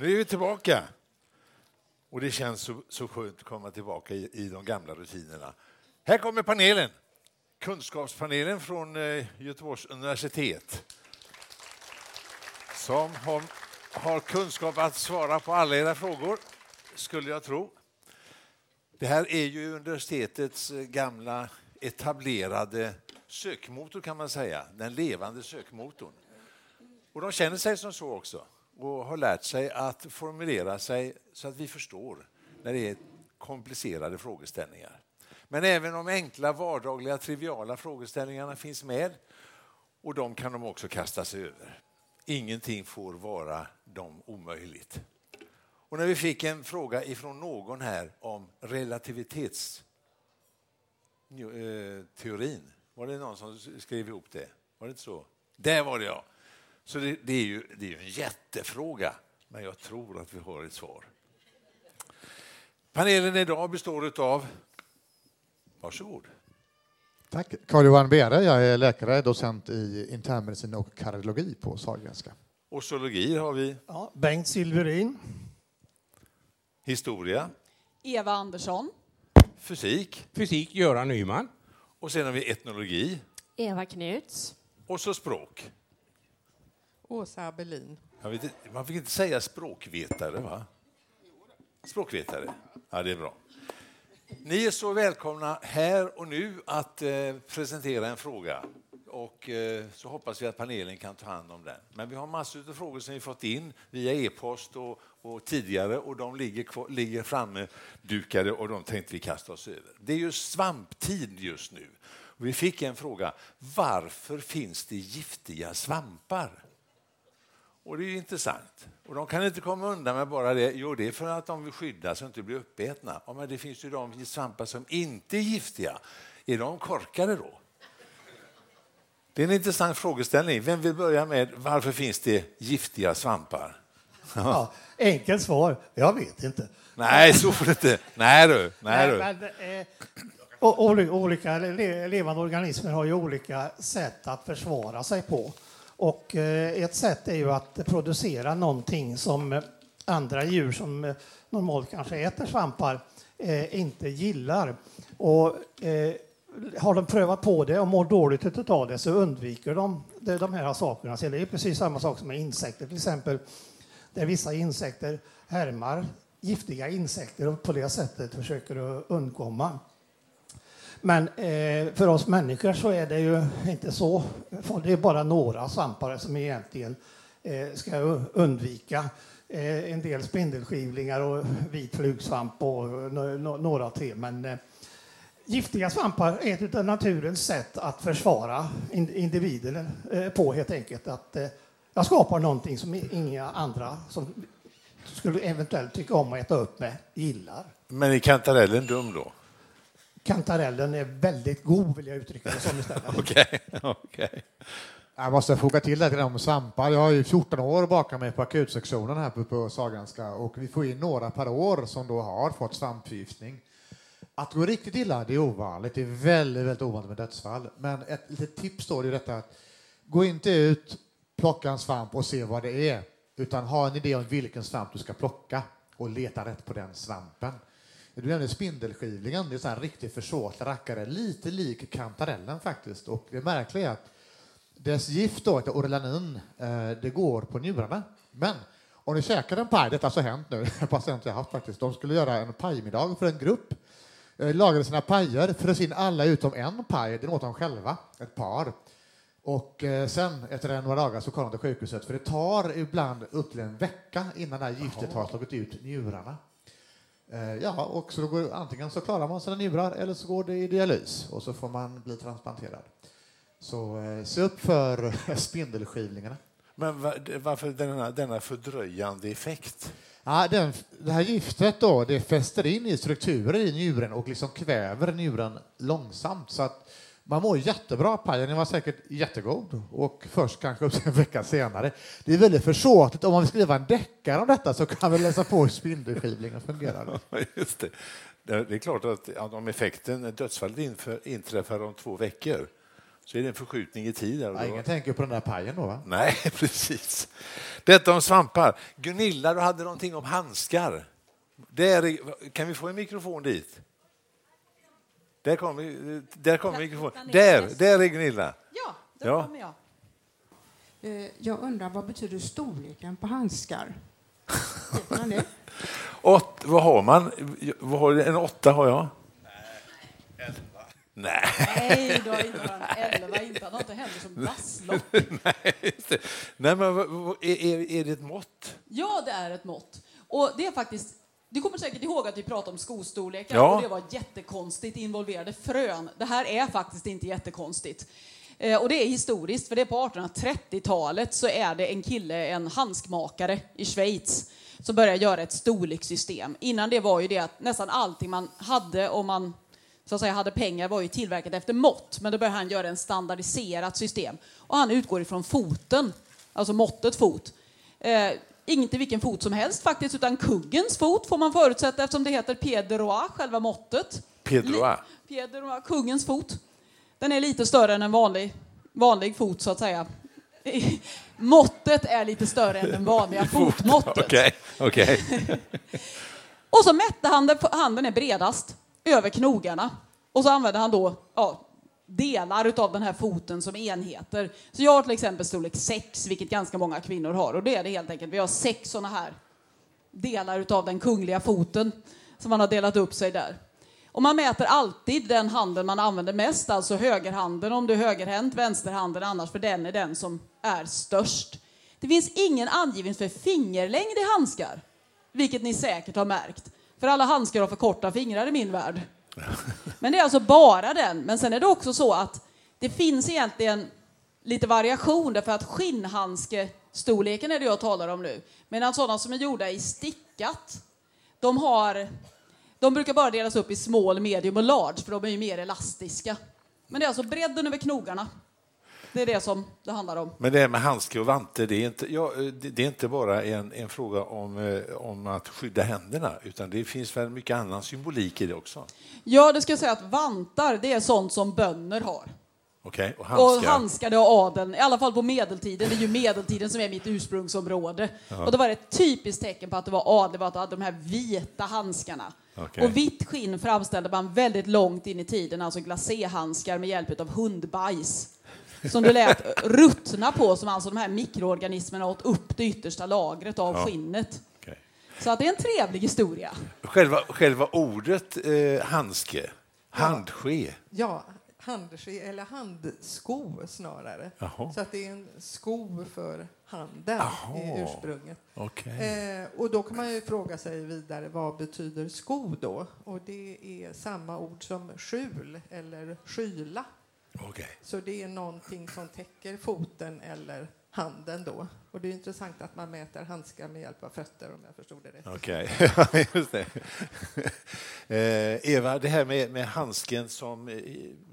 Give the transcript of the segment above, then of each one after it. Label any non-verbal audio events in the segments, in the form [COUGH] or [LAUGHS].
Nu är vi tillbaka. Och det känns så, så skönt att komma tillbaka i, i de gamla rutinerna. Här kommer panelen. Kunskapspanelen från eh, Göteborgs universitet som har, har kunskap att svara på alla era frågor, skulle jag tro. Det här är ju universitetets eh, gamla etablerade sökmotor kan man säga, den levande sökmotorn. Och de känner sig som så också och har lärt sig att formulera sig så att vi förstår när det är komplicerade frågeställningar. Men även de enkla, vardagliga, triviala frågeställningarna finns med och de kan de också kasta sig över. Ingenting får vara dem omöjligt. Och när vi fick en fråga ifrån någon här om relativitetsteorin, eh, var det någon som skrev ihop det? Var det inte så? Där var det ja. Så det, det, är ju, det är en jättefråga, men jag tror att vi har ett svar. Panelen idag består av... Varsågod. Tack. Carl-Johan Bere, jag är läkare, docent i internmedicin och kardiologi på Sahlgrenska. Och zoologi har vi? Ja, Bengt Silverin. Historia? Eva Andersson. Fysik? Fysik, Göran Nyman. Och sen har vi etnologi? Eva Knuts. Och så språk? Åsa Abelin. Inte, man fick inte säga språkvetare, va? Språkvetare. Ja, det är bra. Ni är så välkomna här och nu att eh, presentera en fråga. Och eh, så hoppas vi att panelen kan ta hand om den. Men vi har massor av frågor som vi fått in via e-post och, och, tidigare och de ligger, ligger framme dukade och de tänkte vi kasta oss över. Det är ju svamptid just nu. Och vi fick en fråga. Varför finns det giftiga svampar? Och det är intressant. Och de kan inte komma undan med bara det. Jo, det är för att de vill skyddas och inte bli uppätna. Ja, men det finns ju de svampar som inte är giftiga. Är de korkade då? Det är en intressant frågeställning. Vem vill börja med varför finns det giftiga svampar? Ja, enkelt svar, jag vet inte. Nej, så får det inte. Nej du. Nej, du. Men, eh, olika levande organismer har ju olika sätt att försvara sig på. Och eh, ett sätt är ju att producera någonting som eh, andra djur som eh, normalt kanske äter svampar eh, inte gillar. Och eh, har de prövat på det och mår dåligt av det så undviker de de här sakerna. Så det är precis samma sak som med insekter till exempel. Där vissa insekter härmar giftiga insekter och på det sättet försöker att undkomma. Men eh, för oss människor så är det ju inte så. Det är bara några svampar som egentligen eh, ska undvika. Eh, en del spindelskivlingar och vit flugsvamp och några till. Men eh, giftiga svampar är ett av naturens sätt att försvara individen eh, på helt enkelt. Att eh, jag skapar någonting som inga andra som skulle eventuellt tycka om att äta upp med gillar. Men är kantarellen dum då? Kantarellen är väldigt god, vill jag uttrycka det som istället. [LAUGHS] Okay. okay. Jag måste foga till det om svampar. Jag har ju 14 år bakom mig på akutsektionen här på, på Saganska och vi får in några per år som då har fått svampförgiftning. Att gå riktigt illa, det är ovanligt. Det är väldigt, väldigt ovanligt med dödsfall. Men ett litet tips då är detta att gå inte ut, plocka en svamp och se vad det är, utan ha en idé om vilken svamp du ska plocka och leta rätt på den svampen. Du nämnde spindelskivlingen, det är en riktig försåtlig rackare, lite lik kantarellen faktiskt. Och det märkliga är att dess gift, då, orlanin, eh, det går på njurarna. Men om ni käkar en paj, detta har alltså hänt nu, [LAUGHS] patienter jag haft faktiskt, de skulle göra en pajmiddag för en grupp, eh, lagade sina pajer, frös in alla utom en paj, den åt de själva, ett par. Och eh, sen efter några dagar så kom de till sjukhuset, för det tar ibland upp till en vecka innan det här giftet har slagit ut njurarna. Eh, ja, och så går, antingen så klarar man sina njurar eller så går det i dialys och så får man bli transplanterad. Så eh, se upp för [LAUGHS] spindelskivlingarna. Men varför denna, denna fördröjande effekt? Ja, den, det här giftet då, det fäster in i strukturer i njuren och liksom kväver njuren långsamt. Så att man mår jättebra. Pajen var säkert jättegod och först kanske upp en vecka senare. Det är väldigt försåtligt. Om man vill skriva en deckare om detta så kan vi läsa på hur spindelskivlingen fungerar. [LAUGHS] Just det. det är klart att om effekten, dödsfallet inträffar om två veckor så är det en förskjutning i tid. Ja, ingen tänker på den där pajen då, va? Nej, [LAUGHS] precis. Detta om svampar. Gunilla, du hade någonting om handskar. Där, kan vi få en mikrofon dit? Där kommer där kom mikrofonen. Där, där är Gunilla. Ja, där Ja. kommer jag. Eh, Jag undrar vad betyder storleken på handskar? Vet man det? [LAUGHS] Åt, vad har man? Vad har, en åtta har jag. Nej, Nej, du har inte han elva, inte. Han har inte händer som [LAUGHS] dasslock. Nej. Nej men är, är det ett mått? Ja, det är ett mått. Och det är faktiskt du kommer säkert ihåg att vi pratade om skostorlekar Ja. och det var jättekonstigt involverade frön. Det här är faktiskt inte jättekonstigt. Eh, och det är historiskt, för det är på 1830-talet så är det en kille, en handskmakare i Schweiz, som börjar göra ett storlekssystem. Innan det var ju det att nästan allting man hade om man så att säga hade pengar var ju tillverkat efter mått, men då börjar han göra en standardiserat system. Och han utgår ifrån foten, alltså måttet fot. Eh, inte vilken fot som helst faktiskt, utan kuggens fot får man förutsätta eftersom det heter pied själva måttet. Pied kungens fot. Den är lite större än en vanlig, vanlig fot så att säga. [LAUGHS] Måttet är lite större än den vanliga [LAUGHS] fotmåttet. Okej, okej. [LAUGHS] Och så mätte han det, handen är bredast över knogarna. Och så använde han då ja, delar av den här foten som enheter. Så jag har till exempel storlek 6, vilket ganska många kvinnor har. Och det är det helt enkelt. Vi har sex sådana här delar av den kungliga foten som man har delat upp sig där. Och man mäter alltid den handen man använder mest, alltså högerhanden om du är högerhänt, vänsterhanden annars, för den är den som är störst. Det finns ingen angiven för fingerlängd i handskar, vilket ni säkert har märkt. För alla handskar har för korta fingrar i min värld. Men det är alltså bara den. Men sen är det också så att det finns egentligen lite variation därför att skinnhandskestorleken är det jag talar om nu. Medan sådana som är gjorda i stickat, de har de brukar bara delas upp i small, medium och large för de är ju mer elastiska. Men det är alltså bredden över knogarna. Det är det som det handlar om. Men det här med handske och vanter, det är inte, ja, det det är inte bara en, en fråga om, eh, om att skydda händerna, utan det finns väl mycket annan symbolik i det också? Ja, det ska jag säga att vantar, det är sånt som bönder har. Okej, och Och handskar? handskar det har adeln, i alla fall på medeltiden. Det är ju medeltiden som är mitt ursprungsområde. Och det var ett typiskt tecken på att det var adel, var att de hade de här vita handskarna. Okej. Och vitt skinn framställde man väldigt långt in i tiden, alltså glacéhandskar med hjälp av hundbajs. Som du lät ruttna på, som alltså de här mikroorganismerna åt upp det yttersta lagret av Ja. skinnet. Okej. Så att det är en trevlig historia. Själva, själva ordet eh, handske, handske, Ja, handske eller handsko snarare. Jaha. Så att det är en sko för handen Jaha. i ursprunget. okej. Eh, och då kan man ju fråga sig vidare, vad betyder sko då? Och det är samma ord som skjul eller skyla. Okej. Så det är någonting som täcker foten eller handen då. Och det är intressant att man mäter handskar med hjälp av fötter om jag förstod det rätt. Okej, [LAUGHS] just det. [LAUGHS] Eh, Eva, det här med, med handsken som eh,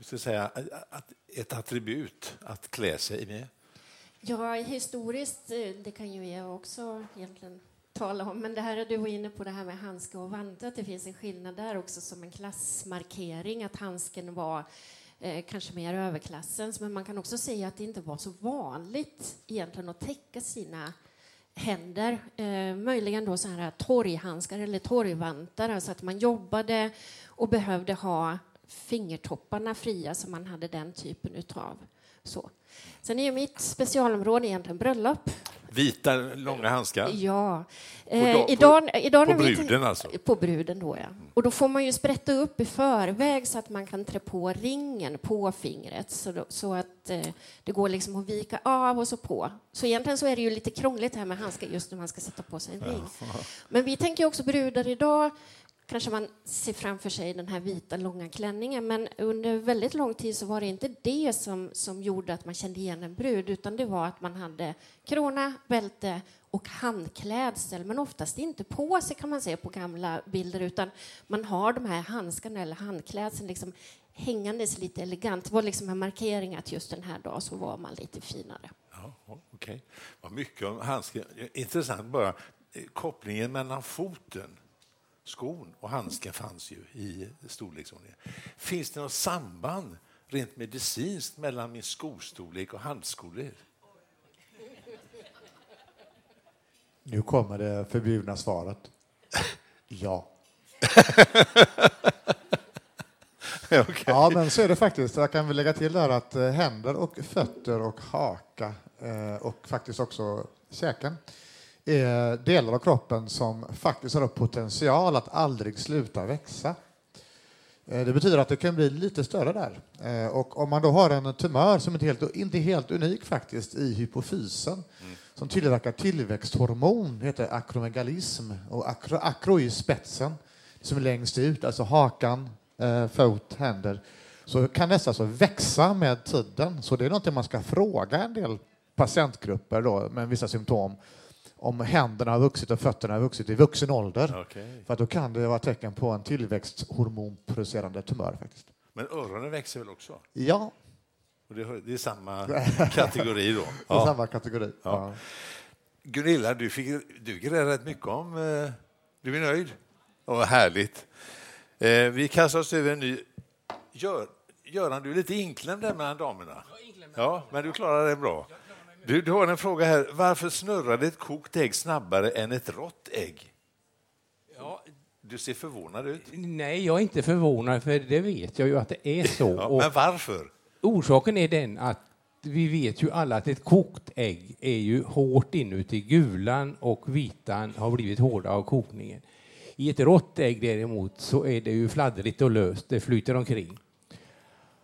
ska säga, att, ett attribut att klä sig med. Ja, historiskt, eh, det kan ju jag också egentligen tala om, men det här är du var inne på det här med handske och vante, att det finns en skillnad där också som en klassmarkering, att handsken var eh, kanske mer överklassens, men man kan också säga att det inte var så vanligt egentligen att täcka sina händer. Eh, möjligen då så här torghandskar eller torgvantar, alltså att man jobbade och behövde ha fingertopparna fria så man hade den typen utav så. Sen är ju mitt specialområde egentligen bröllop. Vita, långa handskar. Ja. Eh, dag- på- idag, idag på vi- bruden alltså? På bruden då, ja. Och då får man ju sprätta upp i förväg så att man kan trä på ringen på fingret så, då, så att eh, det går liksom att vika av och så på. Så egentligen så är det ju lite krångligt det här med handskar just när man ska sätta på sig en ring. Men vi tänker också brudar idag kanske man ser framför sig den här vita långa klänningen men under väldigt lång tid så var det inte det som, som gjorde att man kände igen en brud utan det var att man hade krona, bälte och handklädsel men oftast inte på sig kan man se på gamla bilder utan man har de här handskarna eller handklädseln liksom hängandes lite elegant. Det var liksom en markering att just den här dagen så var man lite finare. Ja, okej. Vad mycket om handskar. Intressant bara. Eh, kopplingen mellan foten, skon och handsken fanns ju i storleksordningen. Finns det något samband rent medicinskt mellan min skostorlek och handstorlek? Nu kommer det förbjudna svaret. Ja. [LAUGHS] okay. Ja, men så är det faktiskt. Jag kan väl lägga till där att eh, händer och fötter och haka eh, och faktiskt också käken delar av kroppen som faktiskt har potential att aldrig sluta växa. Eh, Det betyder att det kan bli lite större där. Eh, Och om man då har en tumör som inte är helt, inte helt unik faktiskt i hypofysen som tillverkar tillväxthormon, det heter akromegalism. Och akro, akro är spetsen som är längst ut, alltså hakan, eh, fot, händer. Så kan dessa alltså växa med tiden. Så det är något man ska fråga en del patientgrupper då, med vissa symptom om händerna har vuxit och fötterna har vuxit i vuxen ålder. Okej. För att då kan det vara tecken på en tillväxthormonproducerande tumör. faktiskt. Men öronen växer väl också? Ja, Och det, hör- det är samma [LAUGHS] kategori då? Ja. samma kategori. Ja. Ja. Gunilla, du, fick, du grejade rätt mycket om... Eh, du är nöjd? Vad härligt. Eh, vi kastar oss över en ny... Gör, Göran, du är lite inklämd där mellan damerna. Ja, men du klarar det bra. Du, du har en fråga här. Varför snurrade ett kokt ägg snabbare än ett rått ägg? Ja, Du ser förvånad ut. nej, jag är inte förvånad, för det vet jag ju att det är [LAUGHS] så. Ja, men varför? orsaken är den att vi vet ju alla att ett kokt ägg är ju hårt inuti. Gulan och vitan har blivit hårda av kokningen. I ett rått ägg däremot så är det ju fladdrigt och löst, det flyter omkring.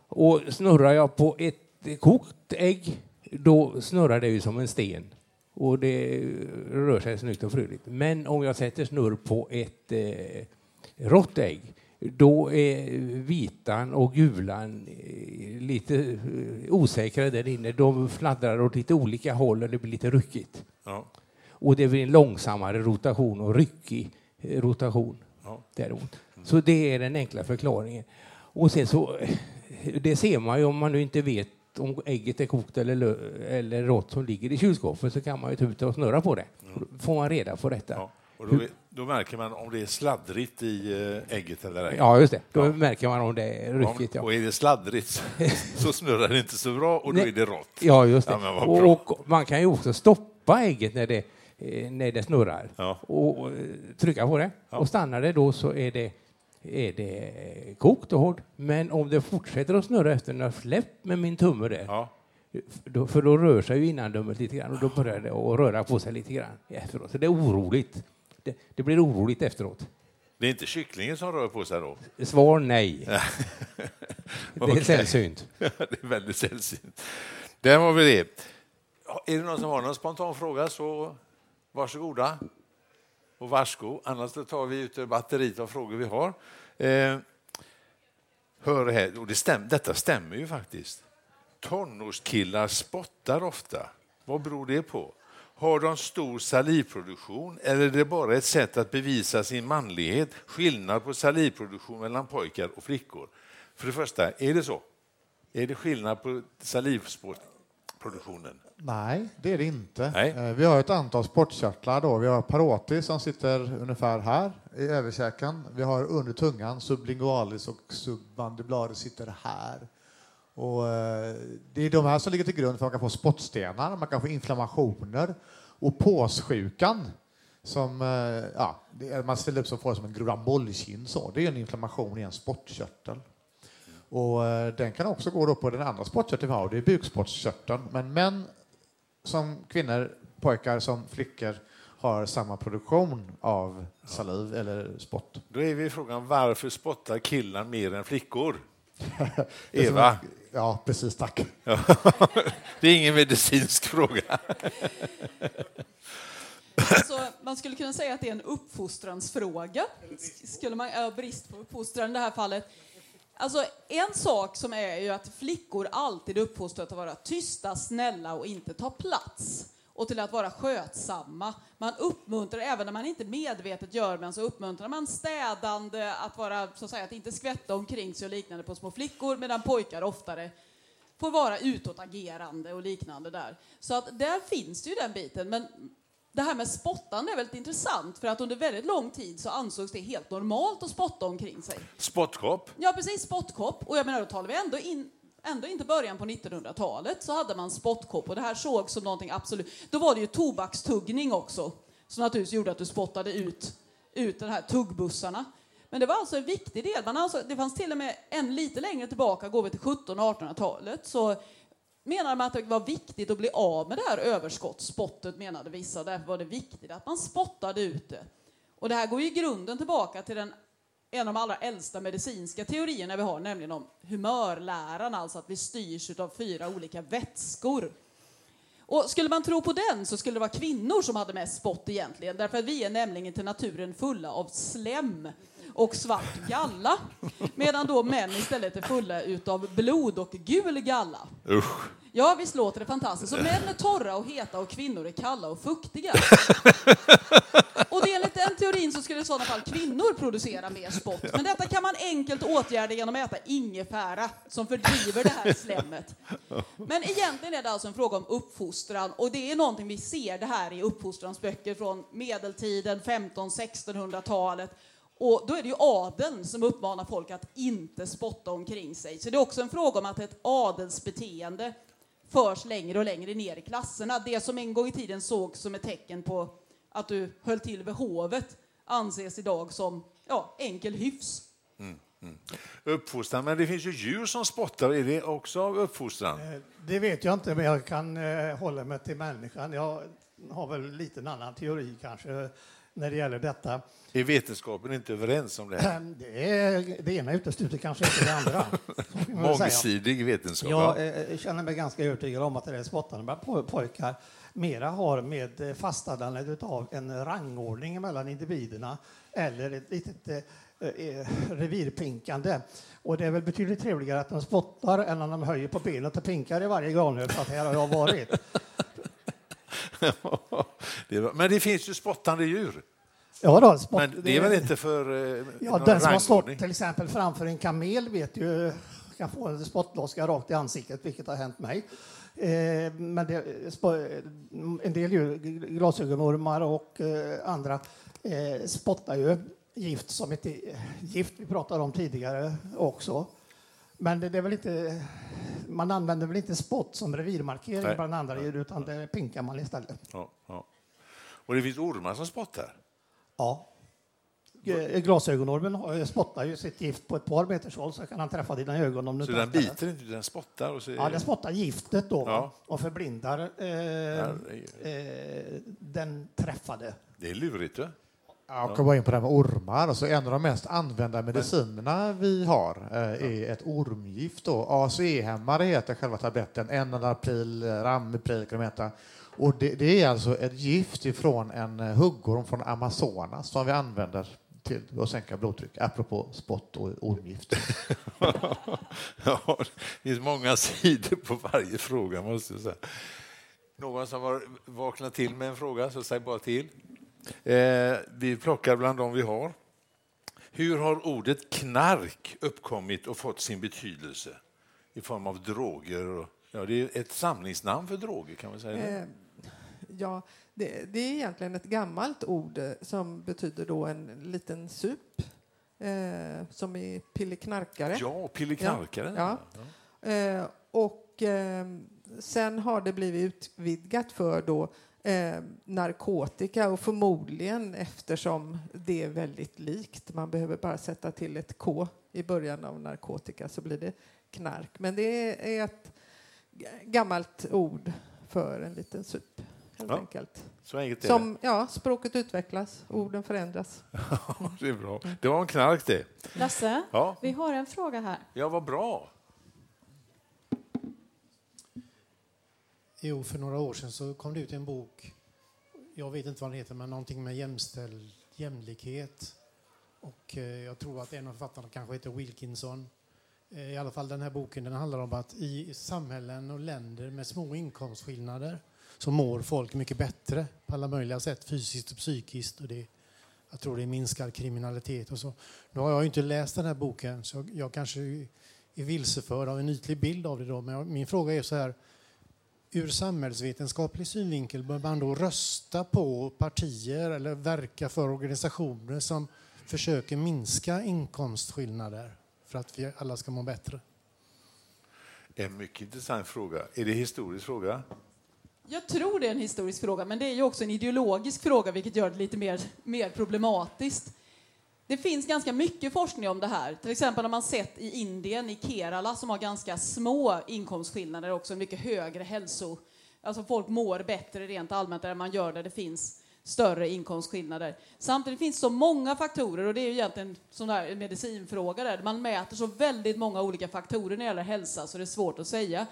Och snurrar jag på ett kokt ägg, då snurrar det ju som en sten. Och det rör sig snyggt och fröligt. Men om jag sätter snurr på ett eh, rått ägg, då är vitan och gulan eh, lite eh, osäkra där inne. De fladdrar åt lite olika håll och det blir lite ryckigt. Ja. Och det blir en långsammare rotation och ryckig eh, rotation Ja. däremot. Så det är den enkla förklaringen. Och sen så, det ser man ju om man nu inte vet om ägget är kokt eller, eller rått som ligger i kylskåpet så kan man ju ta ut det och snurra på det. Då får man reda på detta. Ja. Och då, då märker man om det är sladdrigt i eh, ägget eller ej. Ja, just det. Då Ja. märker man om det är ryckigt. Ja. och är det sladdrigt så, snurrar det inte så bra och då Nej. är det rått. Ja, just det. Ja, och, och man kan ju också stoppa ägget när det, eh, när det snurrar och, och eh, trycka på det. Och stannar det då så är det, är det kokt och hårt. Men om det fortsätter att snurra efter när jag släppt med min tumme där, Ja. då, för då rör sig ju innandömet lite grann och då börjar det att röra på sig lite grann efteråt. Så det är oroligt. Det, det blir oroligt efteråt. Det är inte kycklingen som rör på sig då? Svar nej. [LAUGHS] Det är sällsynt. det är väldigt sällsynt. Där har vi det. Är det någon som har någon spontan fråga så varsågoda. Och varsågod. Annars tar vi ut batteriet av frågor vi har. Eh, hör här, och det stäm, detta stämmer ju faktiskt. Tonårskillar spottar ofta. Vad beror det på? Har de stor salivproduktion eller är det bara ett sätt att bevisa sin manlighet? Skillnad på salivproduktion mellan pojkar och flickor. För det första, är det så? Är det skillnad på salivspott? Salivproduktionen? Nej, det är det inte. Nej. Eh, Vi har ett antal sportkörtlar. Då. Vi har paroti som sitter ungefär här i överkäken. Vi har under tungan, sublingualis och submandibularis sitter här. Och, eh, det är de här som ligger till grund för att man kan få spottstenar, man kan få inflammationer och påssjukan som eh, ja, man ställer upp som får som en grodan bollkind. Så. Det är en inflammation i en spottkörtel. Och eh, den kan också gå då på den andra spottkörteln vi har, det är bukspottkörteln. Men män som kvinnor, pojkar som flickor har samma produktion av saliv eller spott. Då är vi frågan varför spottar killar mer än flickor? [LAUGHS] Som Eva? en- Ja, precis. Tack. Ja. [LAUGHS] Det är ingen medicinsk fråga. Alltså, man skulle kunna säga att det är en uppfostransfråga. Skulle man, ja, brist på uppfostran i det här fallet. Alltså, en sak som är ju att flickor alltid uppfostras att vara tysta, snälla och inte ta plats. Och till att vara skötsamma. Man uppmuntrar, även när man inte medvetet gör men så uppmuntrar man städande, att vara, så att säga, att inte skvätta omkring sig och liknande på små flickor, medan pojkar oftare får vara utåtagerande och liknande där. Så att där finns det ju den biten. Men det här med spottande är väldigt intressant för att under väldigt lång tid så ansågs det helt normalt att spotta omkring sig. Spottkopp. Ja, precis, spottkopp. Och jag menar, då talar vi ändå in Ändå inte början på 1900-talet så hade man spottkopp och det här sågs som någonting absolut. Då var det ju tobakstuggning också som naturligtvis gjorde att du spottade ut, ut de här tuggbussarna. Men det var alltså en viktig del. Man alltså, det fanns till och med en lite längre tillbaka, går vi till 1700-1800-talet, så menade man att det var viktigt att bli av med det här överskottsspottet, menade vissa. Därför var det viktigt att man spottade ut det. Och det här går ju i grunden tillbaka till den, en av de allra äldsta medicinska teorierna vi har, nämligen om humörläran, alltså att vi styrs av fyra olika vätskor. Och skulle man tro på den så skulle det vara kvinnor som hade mest spott egentligen, därför att vi är nämligen till naturen fulla av slem och svart galla, medan då män istället är fulla utav blod och gul galla. Usch. Ja, visst låter det fantastiskt. Så män är torra och heta och kvinnor är kalla och fuktiga. [LAUGHS] Och det enligt den teorin så skulle i sådana fall kvinnor producera mer spott. Men detta kan man enkelt åtgärda genom att äta ingefära som fördriver det här slemmet. Men egentligen är det alltså en fråga om uppfostran och det är någonting vi ser det här i uppfostransböcker från medeltiden, 1500-1600-talet. Och då är det ju adeln som uppmanar folk att inte spotta omkring sig. Så det är också en fråga om att ett adelsbeteende förs längre och längre ner i klasserna. Det som en gång i tiden sågs som ett tecken på att du höll till vid hovet anses idag som ja, enkel hyfs. Uppfostran, men det finns ju djur som spottar. Är det också av uppfostran? Eh, Det vet jag inte, men jag kan eh, hålla mig till människan. Jag har väl lite en annan teori kanske när det gäller detta. Är vetenskapen inte överens om det här? Men Det, är, det ena utesluter kanske inte det andra. [LAUGHS] Mångsidig vetenskap. Jag ja. eh, känner mig ganska övertygad om att det där spottande bland po- pojkar mera har med eh, fastställandet av en rangordning mellan individerna eller ett litet eh, eh, revirpinkande. Och det är väl betydligt trevligare att de spottar än att de höjer på benet och pinkar i varje granhög att här har jag varit. [LAUGHS] Men det finns ju spottande djur. Ja, då, spott, Men det är väl inte för eh, Ja, den som har stått till exempel framför en kamel vet ju kan få en spottloska rakt i ansiktet, vilket har hänt mig. Eh, men det, en del djur, glasögonormar och eh, andra, eh, spottar ju gift som ett gift vi pratade om tidigare också. Men det, det är väl inte, man använder väl inte spott som revirmarkering Nej. bland andra djur, utan det pinkar man istället. Ja, ja. Och det finns ormar som spottar. Ja. G- Glasögonormen har- spottar ju sitt gift på ett par meters håll så kan han träffa dina ögon om du Så den biter inte, den spottar. Och så Ja, den spottar giftet då? Ja. och förblindar eh, eh, den träffade. Det är lurigt. Va? Jag kommer in på det här med ormar. Alltså en av de mest använda medicinerna vi har eh, är ett ormgift. ACE-hämmare heter själva tabletten. Enalapril, Ramipril kan de heta. Och det, det är alltså ett gift ifrån en eh, huggorm från Amazonas som vi använder till att sänka blodtryck, apropå spott och ormgift. [LAUGHS] Ja, det finns många sidor på varje fråga. Måste jag säga. Någon som har vaknat till med en fråga, så säg bara till. Eh, vi plockar bland dem vi har. Hur har ordet knark uppkommit och fått sin betydelse i form av droger? Och, ja, det är ett samlingsnamn för droger, kan man säga? Eh, ja, det, det är egentligen ett gammalt ord eh, som betyder då en liten sup, eh, som i pilleknarkare. Ja, pilleknarkare. Ja. Eh, och eh, sen har det blivit utvidgat för då eh, narkotika och förmodligen eftersom det är väldigt likt. Man behöver bara sätta till ett K i början av narkotika så blir det knark. Men det är ett gammalt ord för en liten sup helt Ja, enkelt. Så enkelt Som, ja, språket utvecklas, orden förändras. [LAUGHS] det är bra. Det var en knark det. Lasse, Ja, vi har en fråga här. ja vad bra. Jo, för några år sedan så kom det ut en bok, jag vet inte vad den heter, men någonting med jämställd jämlikhet. Och eh, jag tror att en av författarna kanske heter Wilkinson. Eh, I alla fall den här boken den handlar om att i samhällen och länder med små inkomstskillnader så mår folk mycket bättre på alla möjliga sätt, fysiskt och psykiskt. Och det, jag tror det minskar kriminalitet och så. Nu har jag inte läst den här boken så jag, jag kanske är vilseförd av en ytlig bild av det då. Men jag, min fråga är så här, ur samhällsvetenskaplig synvinkel bör man då rösta på partier eller verka för organisationer som försöker minska inkomstskillnader för att vi alla ska må bättre? En mycket intressant fråga. Är det en historisk fråga? Jag tror det är en historisk fråga, men det är ju också en ideologisk fråga, vilket gör det lite mer, mer problematiskt. Det finns ganska mycket forskning om det här. Till exempel har man sett i Indien, i Kerala, som har ganska små inkomstskillnader, också mycket högre hälso... Alltså folk mår bättre rent allmänt än man gör där det finns större inkomstskillnader. Samtidigt finns så många faktorer, och det är ju egentligen sån en medicinfråga där. Man mäter så väldigt många olika faktorer när det gäller hälsa, så det är svårt att säga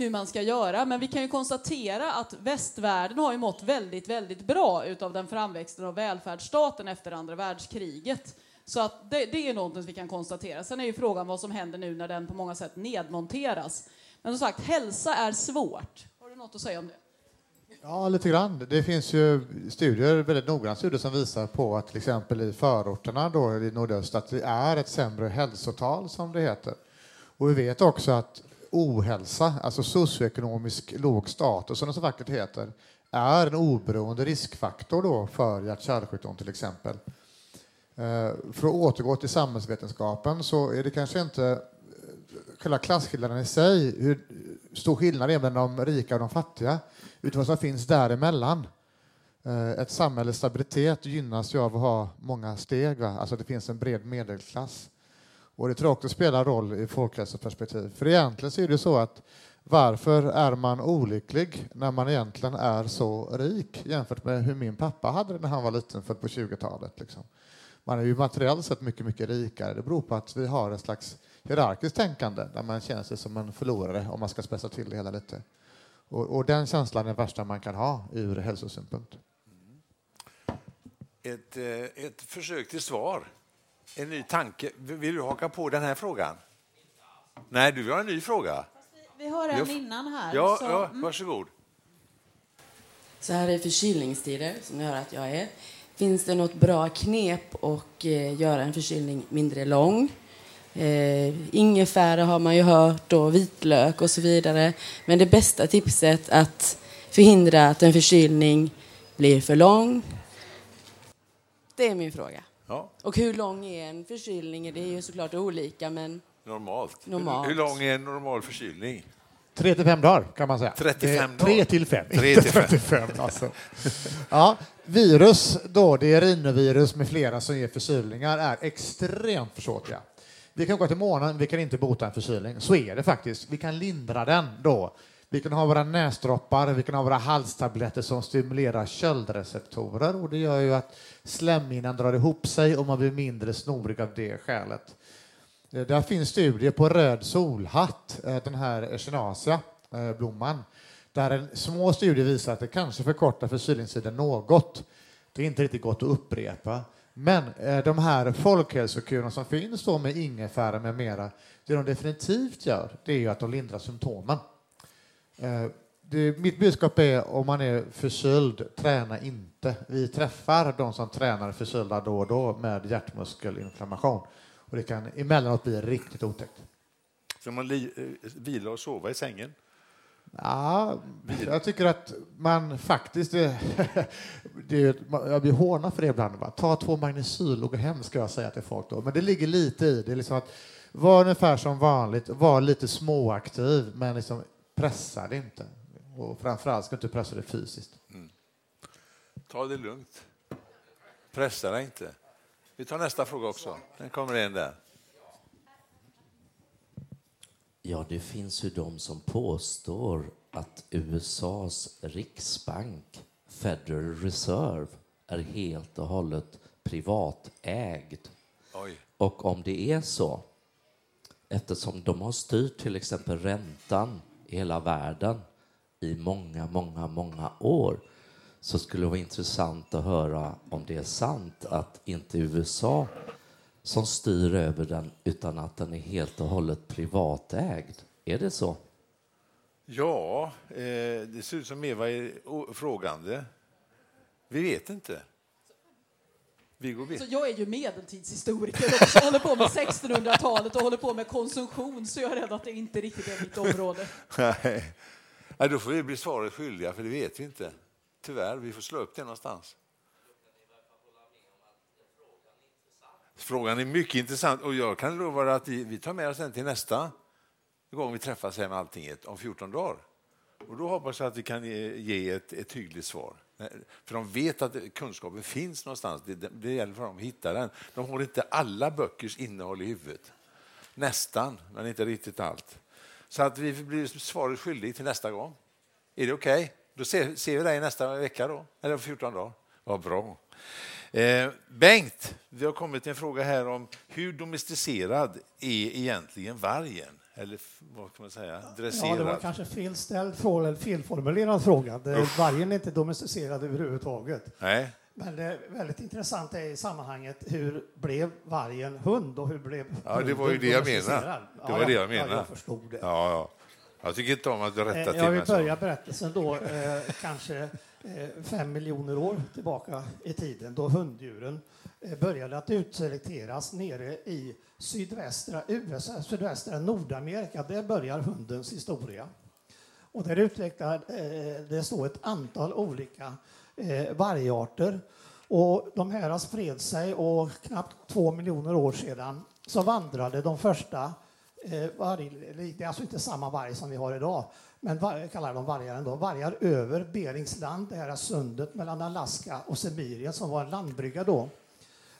hur man ska göra. Men vi kan ju konstatera att västvärlden har ju mått väldigt, väldigt bra utav den framväxten av välfärdsstaten efter andra världskriget. Så att det, det är något vi kan konstatera. Sen är ju frågan vad som händer nu när den på många sätt nedmonteras. Men som sagt, hälsa är svårt. Har du något att säga om det? Ja, lite grann. Det finns ju studier, väldigt noggranna studier som visar på att till exempel i förorterna då, i nordöst att det är ett sämre hälsotal som det heter. Och vi vet också att ohälsa, alltså socioekonomisk låg status som det så vackert heter, är en oberoende riskfaktor då för hjärt-kärlsjukdom till exempel. Eh, för att återgå till samhällsvetenskapen så är det kanske inte eh, själva klasskillnaden i sig, hur stor skillnad är mellan de rika och de fattiga, utan vad som finns däremellan. Eh, ett samhälles stabilitet gynnas ju av att ha många steg, va? alltså det finns en bred medelklass. Och det tror jag också spelar roll i folkhälsoperspektiv. För egentligen så är det så att varför är man olycklig när man egentligen är så rik jämfört med hur min pappa hade det när han var liten, född på 20-talet. Liksom. Man är ju materiellt sett mycket, mycket rikare. Det beror på att vi har ett slags hierarkiskt tänkande där man känner sig som en förlorare om man ska spetsa till det hela lite. Och, och den känslan är den värsta man kan ha ur hälsosynpunkt. Ett, eh, ett försök till svar. En ny tanke. Vill du haka på den här frågan? Nej, du vill ha en ny fråga? Vi har en innan här. Ja, så, ja mm. varsågod. Så här i förkylningstider, som ni hör att jag är, finns det något bra knep att eh, göra en förkylning mindre lång? Eh, ingefära har man ju hört och vitlök och så vidare. Men det bästa tipset att förhindra att en förkylning blir för lång, det är min fråga. Ja. Och hur lång är en förkylning? Det är ju såklart olika, men Normalt. Normalt. Hur, hur lång är en normal förkylning? Tre till fem dagar kan man säga. 35 Eh, dagar. Tre till fem. Tre inte till fem. 35, alltså. ja, virus, då, det är rinovirus med flera som ger förkylningar, är extremt försåtliga. Vi kan gå till månen, vi kan inte bota en förkylning. Så är det faktiskt. Vi kan lindra den då. Vi kan ha våra näsdroppar, vi kan ha våra halstabletter som stimulerar köldreceptorer och det gör ju att slemhinnan drar ihop sig och man blir mindre snorig av det skälet. Eh, där finns studier på röd solhatt, eh, den här echinacea-blomman, eh, där en små studier visar att det kanske förkortar förkylningstiden något. Det är inte riktigt gott att upprepa. Men de här folkhälsokurerna som finns då med ingefära med mera, det de definitivt gör, det är ju att de lindrar symptomen. Eh, Det, mitt budskap är om man är förkyld, träna inte. Vi träffar de som tränar förkylda då och då med hjärtmuskelinflammation. Och det kan emellanåt bli riktigt otäckt. Ska man li, eh, vila och sova i sängen? Ja, jag tycker att man faktiskt... Det, [LAUGHS] det, är- jag blir hånad för det ibland. Va? Ta två Magnecyl och gå hem, ska jag säga till folk. Då. Men det ligger lite i det. är Liksom att var ungefär som vanligt, var lite småaktiv, men liksom pressa det inte. Och framförallt ska du inte pressa det fysiskt. Ta det lugnt. Pressa dig inte. Vi tar nästa fråga också. Den kommer en där. Ja, det finns ju de som påstår att USAs riksbank, Federal Reserve, är helt och hållet privatägd. Oj. Och om det är så, eftersom de har styrt till exempel räntan i hela världen i många, många, många år, så skulle det vara intressant att höra om det är sant att inte USA som styr över den, utan att den är helt och hållet privatägd. Är det så? Ja, eh, det ser ut som Eva är frågande. Vi vet inte. Viggo. Så jag är ju medeltidshistoriker också, håller på med 1600-talet och håller på med konsumtion, så jag är rädd att det inte riktigt är mitt område. [LAUGHS] Nej. Nej, då får vi bli svaret skyldiga, för det vet vi inte. Tyvärr, vi får slå upp det någonstans. Frågan är mycket intressant och jag kan lova att vi, tar med oss den till nästa gång vi träffas här med Alltinget om 14 dagar. Och då hoppas jag att vi kan ge, ge ett, ett tydligt svar. Eh, för de vet att kunskapen finns någonstans. Det, det gäller för dem att hitta den. De har inte alla böckers innehåll i huvudet. Nästan, men inte riktigt allt. Så att vi blir svaret skyldiga till nästa gång. Är det okej? Okay? Då ser, ser vi dig nästa vecka då, eller 14 dagar. Vad bra. Eh, Bengt, det har kommit en fråga här om hur domesticerad är egentligen vargen? Eller vad kan man säga? Dresserad? Ja, det var kanske felställd fråga, eller felformulerad fråga. Vargen är inte domesticerad överhuvudtaget. Nej. Men det väldigt intressant är i sammanhanget hur blev vargen hund och hur blev Ja, det var ju det jag menade. Det var ja, det jag menade. Ja, jag förstod det. Ja, ja. Jag tycker inte om att du rättar eh, till Jag vill mig. börja berättelsen då, eh, kanske Eh, fem miljoner år tillbaka i tiden, då hunddjuren eh, började att utselekteras nere i sydvästra USA, sydvästra Nordamerika. Där börjar hundens historia. Och där utvecklades eh, då ett antal olika vargarter. Och de här har spred sig och knappt två miljoner år sedan så vandrade de första varg, det är alltså inte samma varg som vi har idag, men var, kallar de vargar ändå, vargar över Beringsland, det här sundet mellan Alaska och Sibirien som var en landbrygga då,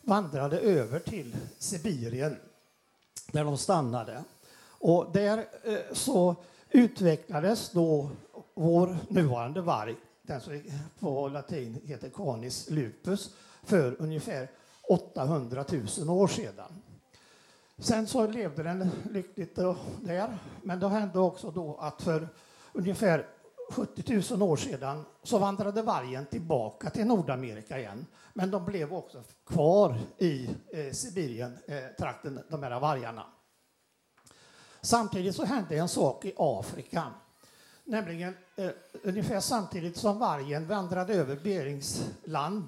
vandrade över till Sibirien där de stannade. Och där eh, så utvecklades då vår nuvarande varg, den som på latin heter Canis lupus, för ungefär 800 000 år sedan. Sen så levde den lyckligt där, men det hände också då att för ungefär 70 000 år sedan så vandrade vargen tillbaka till Nordamerika igen. Men de blev också kvar i eh, Sibirien-trakten, eh, de här vargarna. Samtidigt så hände en sak i Afrika. Nämligen eh, ungefär samtidigt som vargen vandrade över Beringsland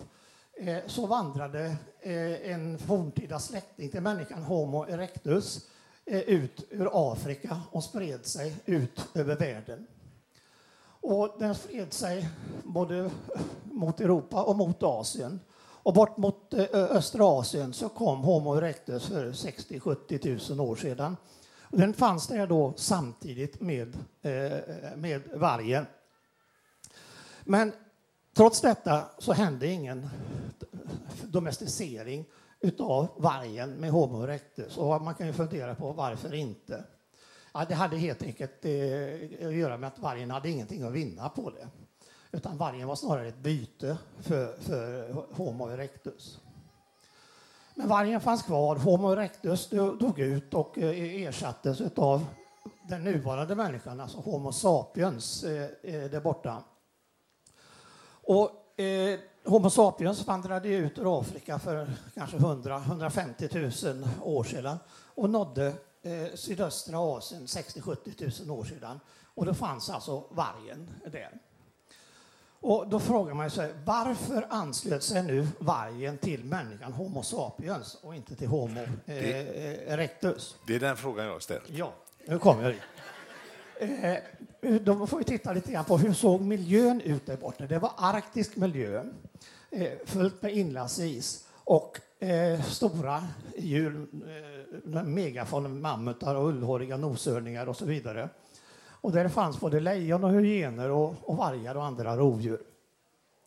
eh, så vandrade eh, en forntida släkting till människan, Homo erectus, eh, ut ur Afrika och spred sig ut över världen. Och den spred sig både mot Europa och mot Asien. Och bort mot eh, östra Asien så kom Homo erectus för 60-70 000 år sedan. Den fanns där då samtidigt med, eh, med vargen. Men trots detta så hände ingen domesticering utav vargen med Homo erectus. Och man kan ju fundera på varför inte. Ja, det hade helt enkelt eh, att göra med att vargen hade ingenting att vinna på det. Utan vargen var snarare ett byte för, för Homo erectus. Men vargen fanns kvar, Homo erectus dog ut och eh, ersattes av den nuvarande människan, alltså Homo sapiens, eh, eh, där borta. Och eh, Homo sapiens vandrade ut ur Afrika för kanske 100-150 000 år sedan och nådde eh, sydöstra Asien 60-70 000 år sedan. Och då fanns alltså vargen där. Och då frågar man sig varför anslöt sig nu vargen till människan Homo sapiens och inte till Homo eh, erectus? Det är den frågan jag har ställt. Ja, nu kommer jag dit. Eh, då får vi titta lite grann på hur såg miljön ut där borta. Det var arktisk miljö, eh, fullt med inlandsis och eh, stora djur, eh, megafon, mammutar och ullhåriga noshörningar och så vidare. Och där fanns både lejon och hyener och, och vargar och andra rovdjur.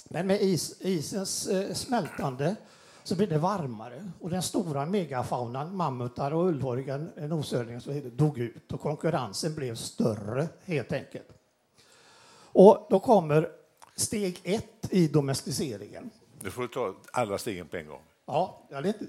Men med is, isens eh, smältande så blev det varmare och den stora megafaunan, mammutar och ullhåriga noshörningar, dog ut och konkurrensen blev större helt enkelt. Och då kommer steg ett i domesticeringen. Nu får du ta alla stegen på en gång. Ja,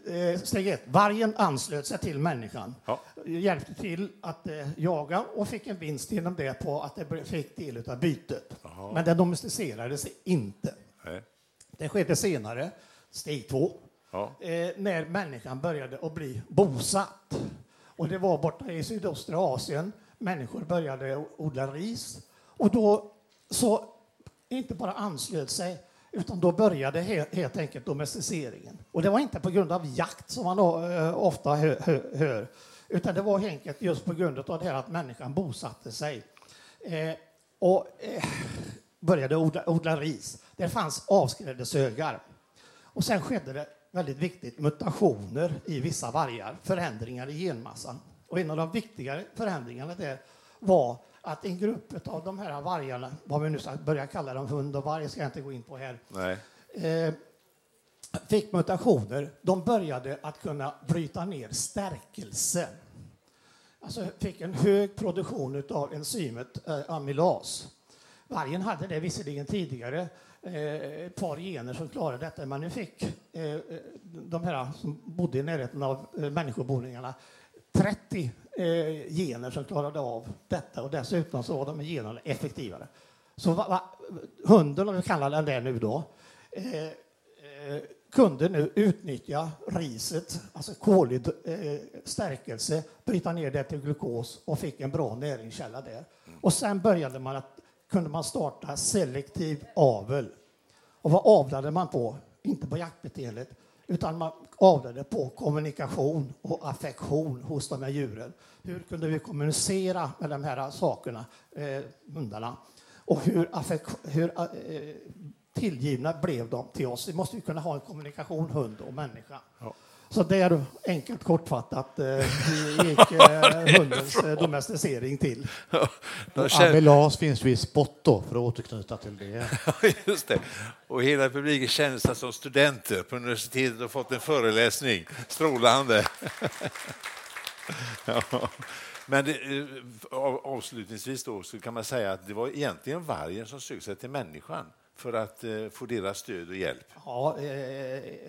eh, steg ett. Vargen anslöt sig till människan. Ja. Hjälpte till att eh, jaga och fick en vinst genom det på att det fick del av bytet. Aha. Men den domesticerades inte. Nej. Det skedde senare, steg två, Ja. eh, när människan började att bli bosatt. Och det var borta i sydöstra Asien. Människor började odla ris. Och då så inte bara anslöt sig utan då började helt enkelt domesticeringen. Och det var inte på grund av jakt som man eh, ofta hör, utan det var enkelt just på grund av det här att människan bosatte sig eh, och eh, började odla, odla, ris. Det fanns avskrädeshögar. Och sen skedde det väldigt viktigt mutationer i vissa vargar, förändringar i genmassan. Och en av de viktigare förändringarna är var att en grupp av de här vargarna, vad vi nu ska börja kalla dem, hund och varg ska jag inte gå in på här, eh, fick mutationer. De började att kunna bryta ner stärkelse. Alltså fick en hög produktion av enzymet eh, amylas. Vargen hade det visserligen tidigare, eh, ett par gener som klarade detta, men nu fick eh, de här som bodde i närheten av eh, människoboningarna 30 eh, gener som klarade av detta och dessutom så var de generna effektivare. Så va, va, hunden, om vi kallar den det nu då, eh, eh, kunde nu utnyttja riset, alltså kolig eh, stärkelse, bryta ner det till glukos och fick en bra näringskälla där. Och sen började man att, kunde man starta selektiv avel. Och vad avlade man på? Inte på jaktbeteendet, utan man avlade på kommunikation och affektion hos de här djuren. Hur kunde vi kommunicera med de här sakerna, eh, hundarna? Och hur, hur eh, tillgivna blev de till oss? Vi måste ju kunna ha en kommunikation hund och människa. Ja. Så där enkelt kortfattat eh, gick [LAUGHS] eh, hundens eh, domesticering till. Ja, Amelas finns ju i spott då, för att återknyta till det. [LAUGHS] Just det. Och hela publiken känner sig som studenter på universitetet och fått en föreläsning. Strålande. [LAUGHS] ja. Men det, eh, avslutningsvis då, så kan man säga att det var egentligen vargen som sökte sig till människan för att eh, få deras stöd och hjälp. Ja, eh,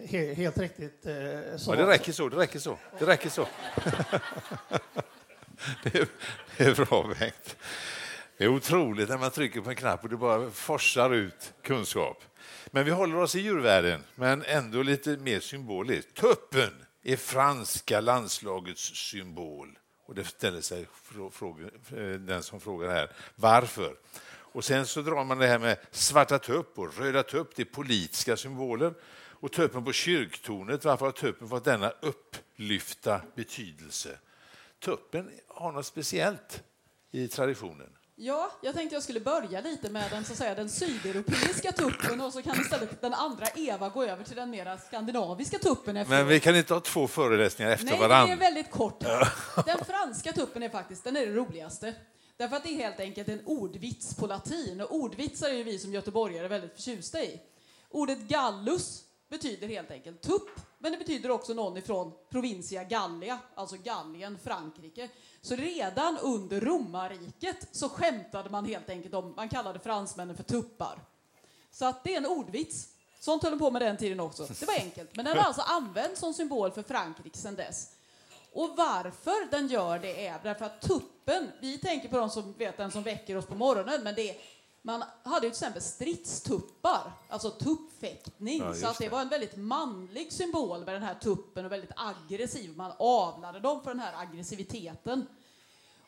he helt riktigt. Eh, så. Ja, det räcker så. Det räcker så. Det, räcker så. [LAUGHS] det, är, det är bra, Bengt. Det är otroligt när man trycker på en knapp och det bara forsar ut kunskap. Men vi håller oss i djurvärlden, men ändå lite mer symboliskt. Tuppen är franska landslagets symbol. Och det ställer sig eh, den som frågar här. Varför? Och sen så drar man det här med svarta tupp och röda tupp, det är politiska symboler. Och tuppen på kyrktornet, varför har tuppen fått denna upplyfta betydelse? Tuppen har något speciellt i traditionen. Ja, jag tänkte jag skulle börja lite med den, så att säga, den sydeuropeiska tuppen och så kan istället den andra Eva gå över till den mera skandinaviska tuppen. Efter. Men vi kan inte ha två föreläsningar efter varandra. Nej, det är väldigt kort. Den franska tuppen är faktiskt den är det roligaste. Därför att det är helt enkelt en ordvits på latin och ordvitsar är ju vi som göteborgare väldigt förtjusta i. Ordet gallus betyder helt enkelt tupp, men det betyder också någon ifrån Provincia Gallia, alltså Gallien, Frankrike. Så redan under romarriket så skämtade man helt enkelt om, man kallade fransmännen för tuppar. Så att det är en ordvits. Sånt höll de på med den tiden också. Det var enkelt, men den har alltså använts som symbol för Frankrike sedan dess. Och varför den gör det är därför att tuppen, vi tänker på de som vet den som väcker oss på morgonen, men det man hade ju till exempel stridstuppar, alltså tuppfäktning, ja, så att det, det, var en väldigt manlig symbol med den här tuppen och väldigt aggressiv. Man avlade dem för den här aggressiviteten.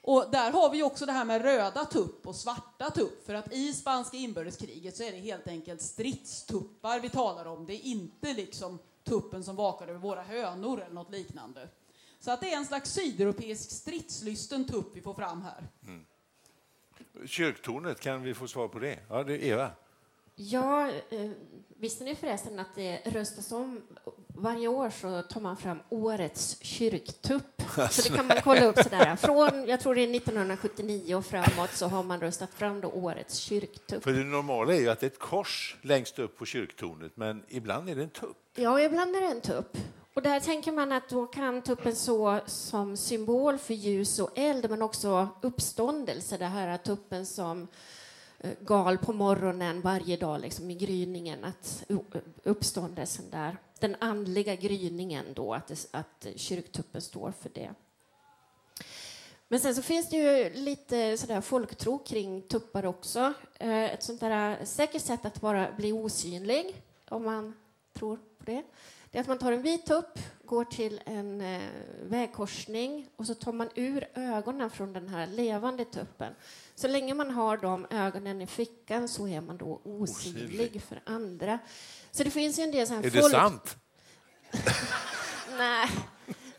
Och där har vi också det här med röda tupp och svarta tupp, för att i spanska inbördeskriget så är det helt enkelt stridstuppar vi talar om. Det är inte liksom tuppen som vakar över våra hönor eller något liknande. Så att det är en slags sydeuropeisk stridslysten tupp vi får fram här. Mm. Kyrktornet, kan vi få svar på det? Ja, det är Eva. Ja, eh, visste ni förresten att det röstas om varje år så tar man fram årets kyrktupp. [LAUGHS] Så det kan man kolla upp sådär. Från, jag tror det är 1979 och framåt så har man röstat fram då årets kyrktupp. För det normala är ju att det är ett kors längst upp på kyrktornet, men ibland är det en tupp. Ja, ibland är det en tupp. Och där tänker man att då kan tuppen så som symbol för ljus och eld, men också uppståndelse. Det här att tuppen som eh, gal på morgonen varje dag liksom i gryningen, att uppståndelsen där, den andliga gryningen då, att, det, att kyrktuppen står för det. Men sen så finns det ju lite sådär folktro kring tuppar också. Eh, ett sånt där eh, säkert sätt att bara bli osynlig, om man tror det det är att man tar en vit tupp, går till en eh, vägkorsning och så tar man ur ögonen från den här levande tuppen. Så länge man har de ögonen i fickan så är man då osynlig, osynlig. för andra. Så det finns ju en del så här Är folk... det sant? [LAUGHS] Nej,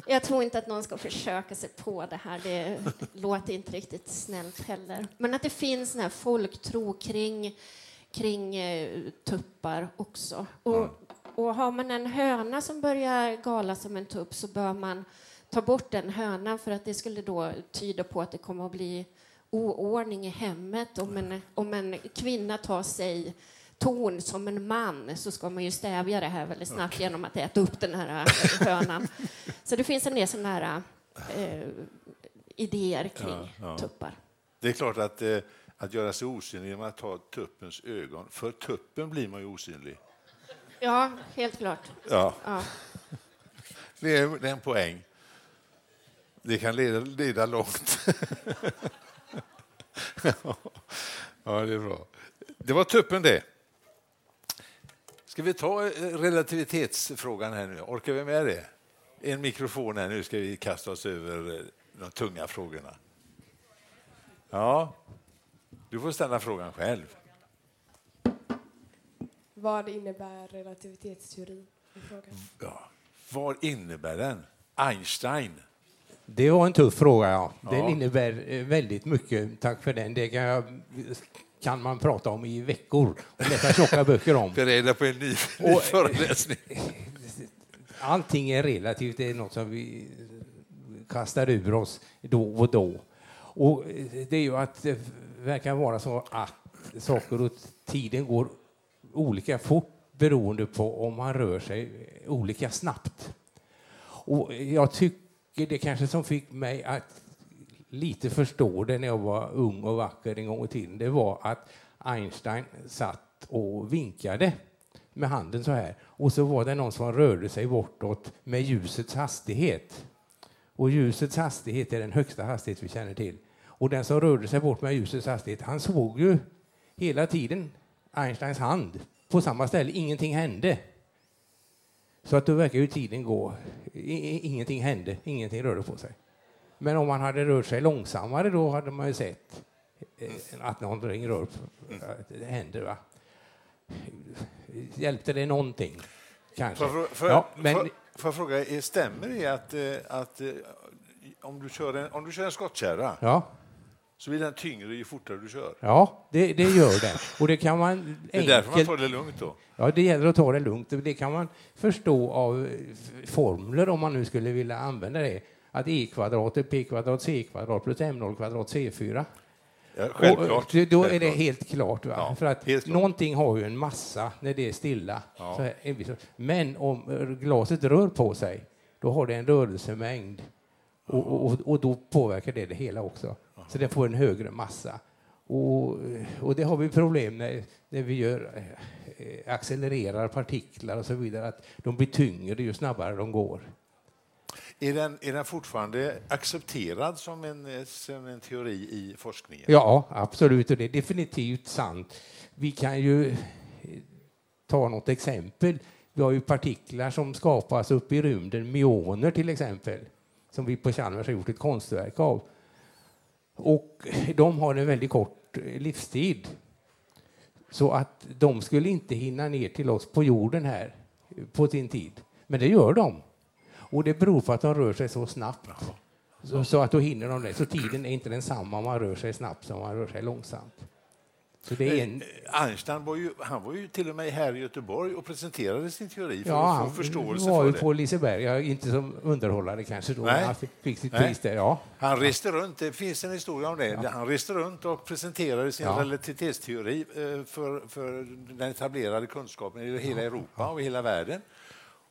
jag tror inte att någon ska försöka sig på det här. Det låter inte riktigt snällt heller. Men att det finns sån här folktro kring, kring uh, tuppar också. Och. Och har man en höna som börjar gala som en tupp så bör man ta bort den hönan för att det skulle då tyda på att det kommer att bli oordning i hemmet. Om en, om en kvinna tar sig ton som en man så ska man ju stävja det här väldigt snabbt okay. genom att äta upp den här eh, hönan. så det finns en del sådana här eh, idéer kring ja, ja. tuppar. Det är klart att, eh, att göra sig osynlig genom att ta tuppens ögon, för tuppen blir man ju osynlig. Ja, helt klart. Ja. ja. Det, är, det är en poäng. Det kan leda, leda långt. [LAUGHS] ja, det är bra. Det var tuppen det. Ska vi ta eh, relativitetsfrågan här nu? Orkar vi med det? En mikrofon här nu ska vi kasta oss över eh, de tunga frågorna. Ja, du får ställa frågan själv. Vad innebär relativitetsteorin? Ja, vad innebär den? Einstein? Det var en tuff fråga, ja. Den ja. innebär eh, väldigt mycket. Tack för den. Det kan, jag, kan man prata om i veckor och läsa tjocka böcker om. Bereda på en ny, ny och, föreläsning. Allting är relativt. Det är något som vi kastar ur oss då och då. Och det är ju att det verkar vara så att saker och tiden går olika fort beroende på om man rör sig olika snabbt. Och jag tycker det kanske som fick mig att lite förstå det när jag var ung och vacker en gång i tiden, det var att Einstein satt och vinkade med handen så här. Och så var det någon som rörde sig bortåt med ljusets hastighet. Och ljusets hastighet är den högsta hastighet vi känner till. Och den som rörde sig bort med ljusets hastighet, han såg ju hela tiden Einsteins hand på samma ställe. Ingenting hände. Så att då verkar ju tiden gå. Ingenting hände, ingenting rörde på sig. Men om man hade rört sig långsammare då hade man ju sett eh, att någonting rör på, det händer. Va? Hjälpte det någonting? Kanske. Får, för, ja, men, får, får jag fråga, stämmer det att, eh, att eh, om, du kör en, om du kör en skottkärra ja så blir den tyngre ju fortare du kör. Ja, det, det gör den. Och det kan man enkelt... Det är därför man tar det lugnt då? Ja, det gäller att ta det lugnt. Det kan man förstå av formler om man nu skulle vilja använda det. Att e kvadrat är p kvadrat c kvadrat plus m0 kvadrat c4. Ja, självklart. Och då är det helt klart. Ja, För att klart. någonting har ju en massa när det är stilla. Ja. Men om glaset rör på sig, då har det en rörelsemängd. Och, och, och då påverkar det det hela också så den får en högre massa. Och, och det har vi problem när, när vi gör, eh, accelererar partiklar och så vidare, att de blir tyngre ju snabbare de går. Är den, är den fortfarande accepterad som en, som en teori i forskningen? Ja, absolut, och det är definitivt sant. Vi kan ju eh, ta något exempel. Vi har ju partiklar som skapas upp i rymden, myoner till exempel, som vi på Chalmers har gjort ett konstverk av. Och de har en väldigt kort livstid. Så att de skulle inte hinna ner till oss på jorden här på sin tid. Men det gör de. Och det beror på att de rör sig så snabbt. Så, så, att då hinner de det. Så tiden är inte densamma om man rör sig snabbt som om man rör sig långsamt. Så det är en... Eh, Einstein var ju, han var ju till och med här i Göteborg och presenterade sin teori för ja, att få förståelse var ju på Liseberg, ja, inte som underhållare kanske då, Nej. han fick sitt pris där. Ja. Han reste runt, det finns en historia om det, ja. han reste runt och presenterade sin ja. relativitetsteori eh, för, för den etablerade kunskapen i hela Europa och hela världen.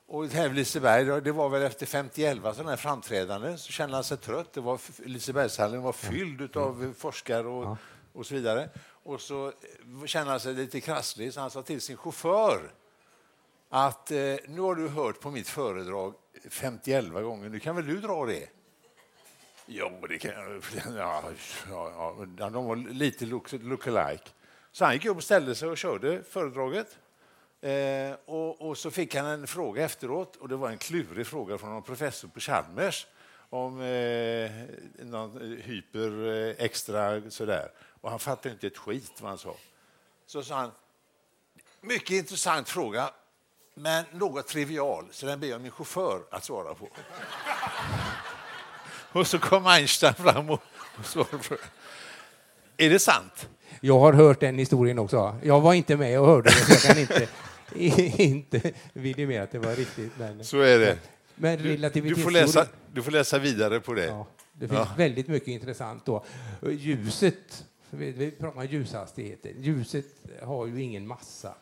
Och här Liseberg, det var väl efter 51 sådana här framträdanden, så kände han sig trött. Det var, Lisebergshallen var fylld av forskare och, och så vidare. Och så eh, kände han sig lite krasslig, så han sa till sin chaufför att eh, nu har du hört på mitt föredrag 51 gånger, nu kan väl du dra det? Jo, det kan jag. [LAUGHS] Ja, ja, ja, de var lite look, look-alike. Så han gick upp och ställde sig och körde föredraget. Eh, och, och, så fick han en fråga efteråt, och det var en klurig fråga från en professor på Chalmers om eh, någon hyper eh, extra sådär. Och han fattade inte ett skit vad han sa. Så sa han, mycket intressant fråga, men något trivial, så den ber jag min chaufför att svara på. [LAUGHS] och så kom Einstein fram och, och svarade på. Är det sant? Jag har hört den historien också. Jag var inte med och hörde det, så jag kan inte, [LAUGHS] inte vidimera att det var riktigt. Men, så är det. Men du, du, får läsa, du får läsa vidare på det. Ja Det finns Ja. väldigt mycket intressant då. Ljuset, vi, vi pratar om ljushastigheter. Ljuset har ju ingen massa.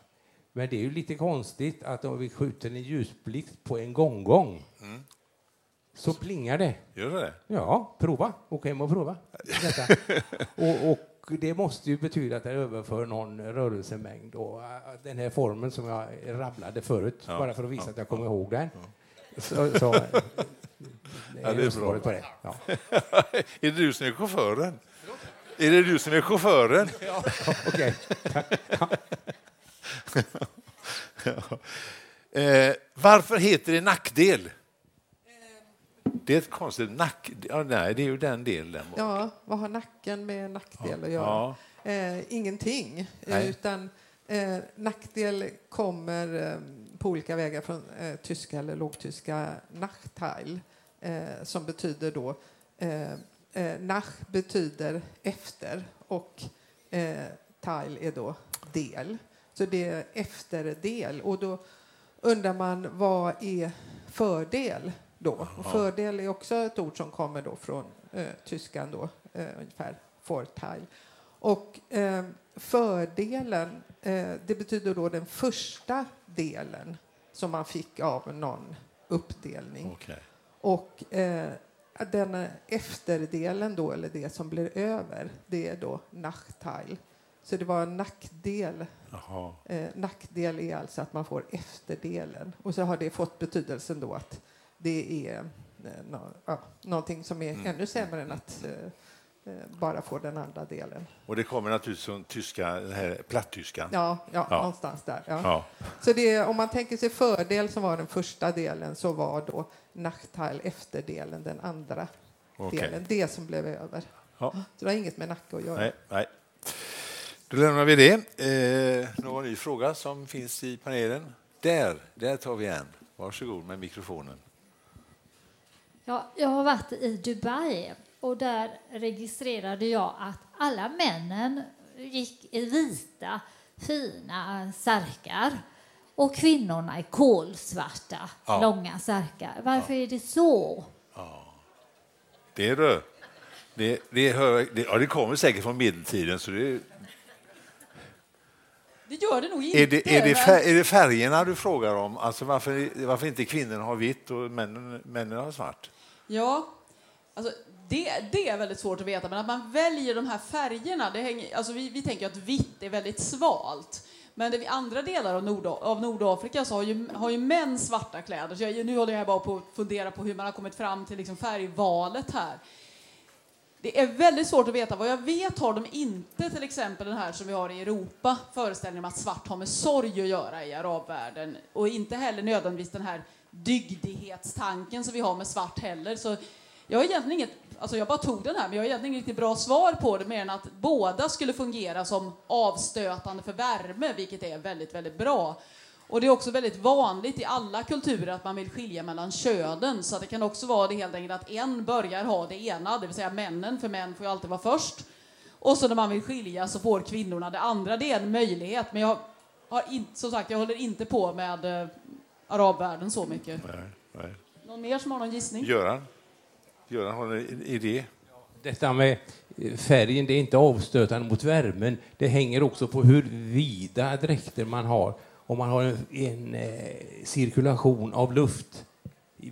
Men det är ju lite konstigt att om vi skjuter en ljusblixt på en gånggång Mm. så plingar det. Gör det? Ja, prova. Åk hem och prova. Detta. [LAUGHS] och, och det måste ju betyda att det överför någon rörelsemängd. Och äh, den här formen som jag rabblade förut, Ja, bara för att visa ja, att jag kommer ihåg den. Så, så, det [LAUGHS] Ja, det är bra. på det. Ja. [LAUGHS] är du som är chauffören? Är det du som är chauffören? [LAUGHS] Ja, okej. [LAUGHS] Ja. Eh, varför heter det nackdel? Det är ett konstigt nack... Ja, nej, det är ju den delen. Ja, vad har nacken med nackdel att göra? Ja. Eh, ingenting. Nej. Eh, Utan eh, nackdel kommer eh, på olika vägar från eh, tyska eller lågtyska Nachteil eh, som betyder då eh, Nach betyder efter och eh, Teil är då del. Så det är efterdel. Och då undrar man vad är fördel då? Och fördel är också ett ord som kommer då från eh, tyskan då, eh, ungefär Vorteil. Och eh, fördelen, eh, det betyder då den första delen som man fick av någon uppdelning. Okej. Och eh, den efterdelen då, eller det som blir över, det är då Nachteil. Så det var en nackdel. Eh, nackdel är alltså att man får efterdelen. Och så har det fått betydelsen då att det är eh, nå, ja, någonting som är Mm. ännu sämre än att eh, eh, bara få den andra delen. Och det kommer naturligtvis från tyska, den här plattyskan. Ja, ja, någonstans där. Ja. Ja. Så det, om man tänker sig fördel som var den första delen så var då Nachteil efterdelen den andra Okej. delen. Det som blev över. Ja. Så det har inget med nacke att göra. Nej, nej. Då lämnar vi det. Eh, någon ny fråga som finns i panelen? Där, där tar vi en. Varsågod med mikrofonen. Ja, jag har varit i Dubai och där registrerade jag att alla männen gick i vita, fina särkar och kvinnorna i kolsvarta, Ja. långa särkar. Varför är det så? Det är du. Det, det, hör, det, ja, det kommer säkert från medeltiden. Så det, Det gör det nog inte. är, det, är, det fär, är det färgerna du frågar om? Alltså varför, varför inte kvinnorna har vitt och männen, männen har svart? Ja, alltså det, det är väldigt svårt att veta, men att man väljer de här färgerna, det hänger, alltså vi, vi tänker att vitt är väldigt svalt. Men det, i andra delar av, Nord, av Nordafrika så har ju, har ju män svarta kläder. Så jag, nu håller jag bara på att fundera på hur man har kommit fram till liksom färgvalet här. Det är väldigt svårt att veta. Vad jag vet har de inte till exempel den här som vi har i Europa, föreställningen om att svart har med sorg att göra i arabvärlden. Och inte heller nödvändigtvis den här dygdighetstanken som vi har med svart heller. Så jag har egentligen inget, alltså jag bara tog den här, men jag har egentligen inget riktigt bra svar på det mer än att båda skulle fungera som avstötande för värme, vilket är väldigt, väldigt bra. Och det är också väldigt vanligt i alla kulturer att man vill skilja mellan könen, så det kan också vara det helt enkelt att en börjar ha det ena, det vill säga männen, för män får ju alltid vara först. Och så när man vill skilja så får kvinnorna det andra. Det är en möjlighet, men jag har inte, som sagt, jag håller inte på med eh, arabvärlden så mycket. Nej, nej. Någon mer som har någon gissning? Göran? Göran har en idé? Detta med färgen, det är inte avstötande mot värmen. Det hänger också på hur vida dräkter man har. Om man har en, en eh, cirkulation av luft.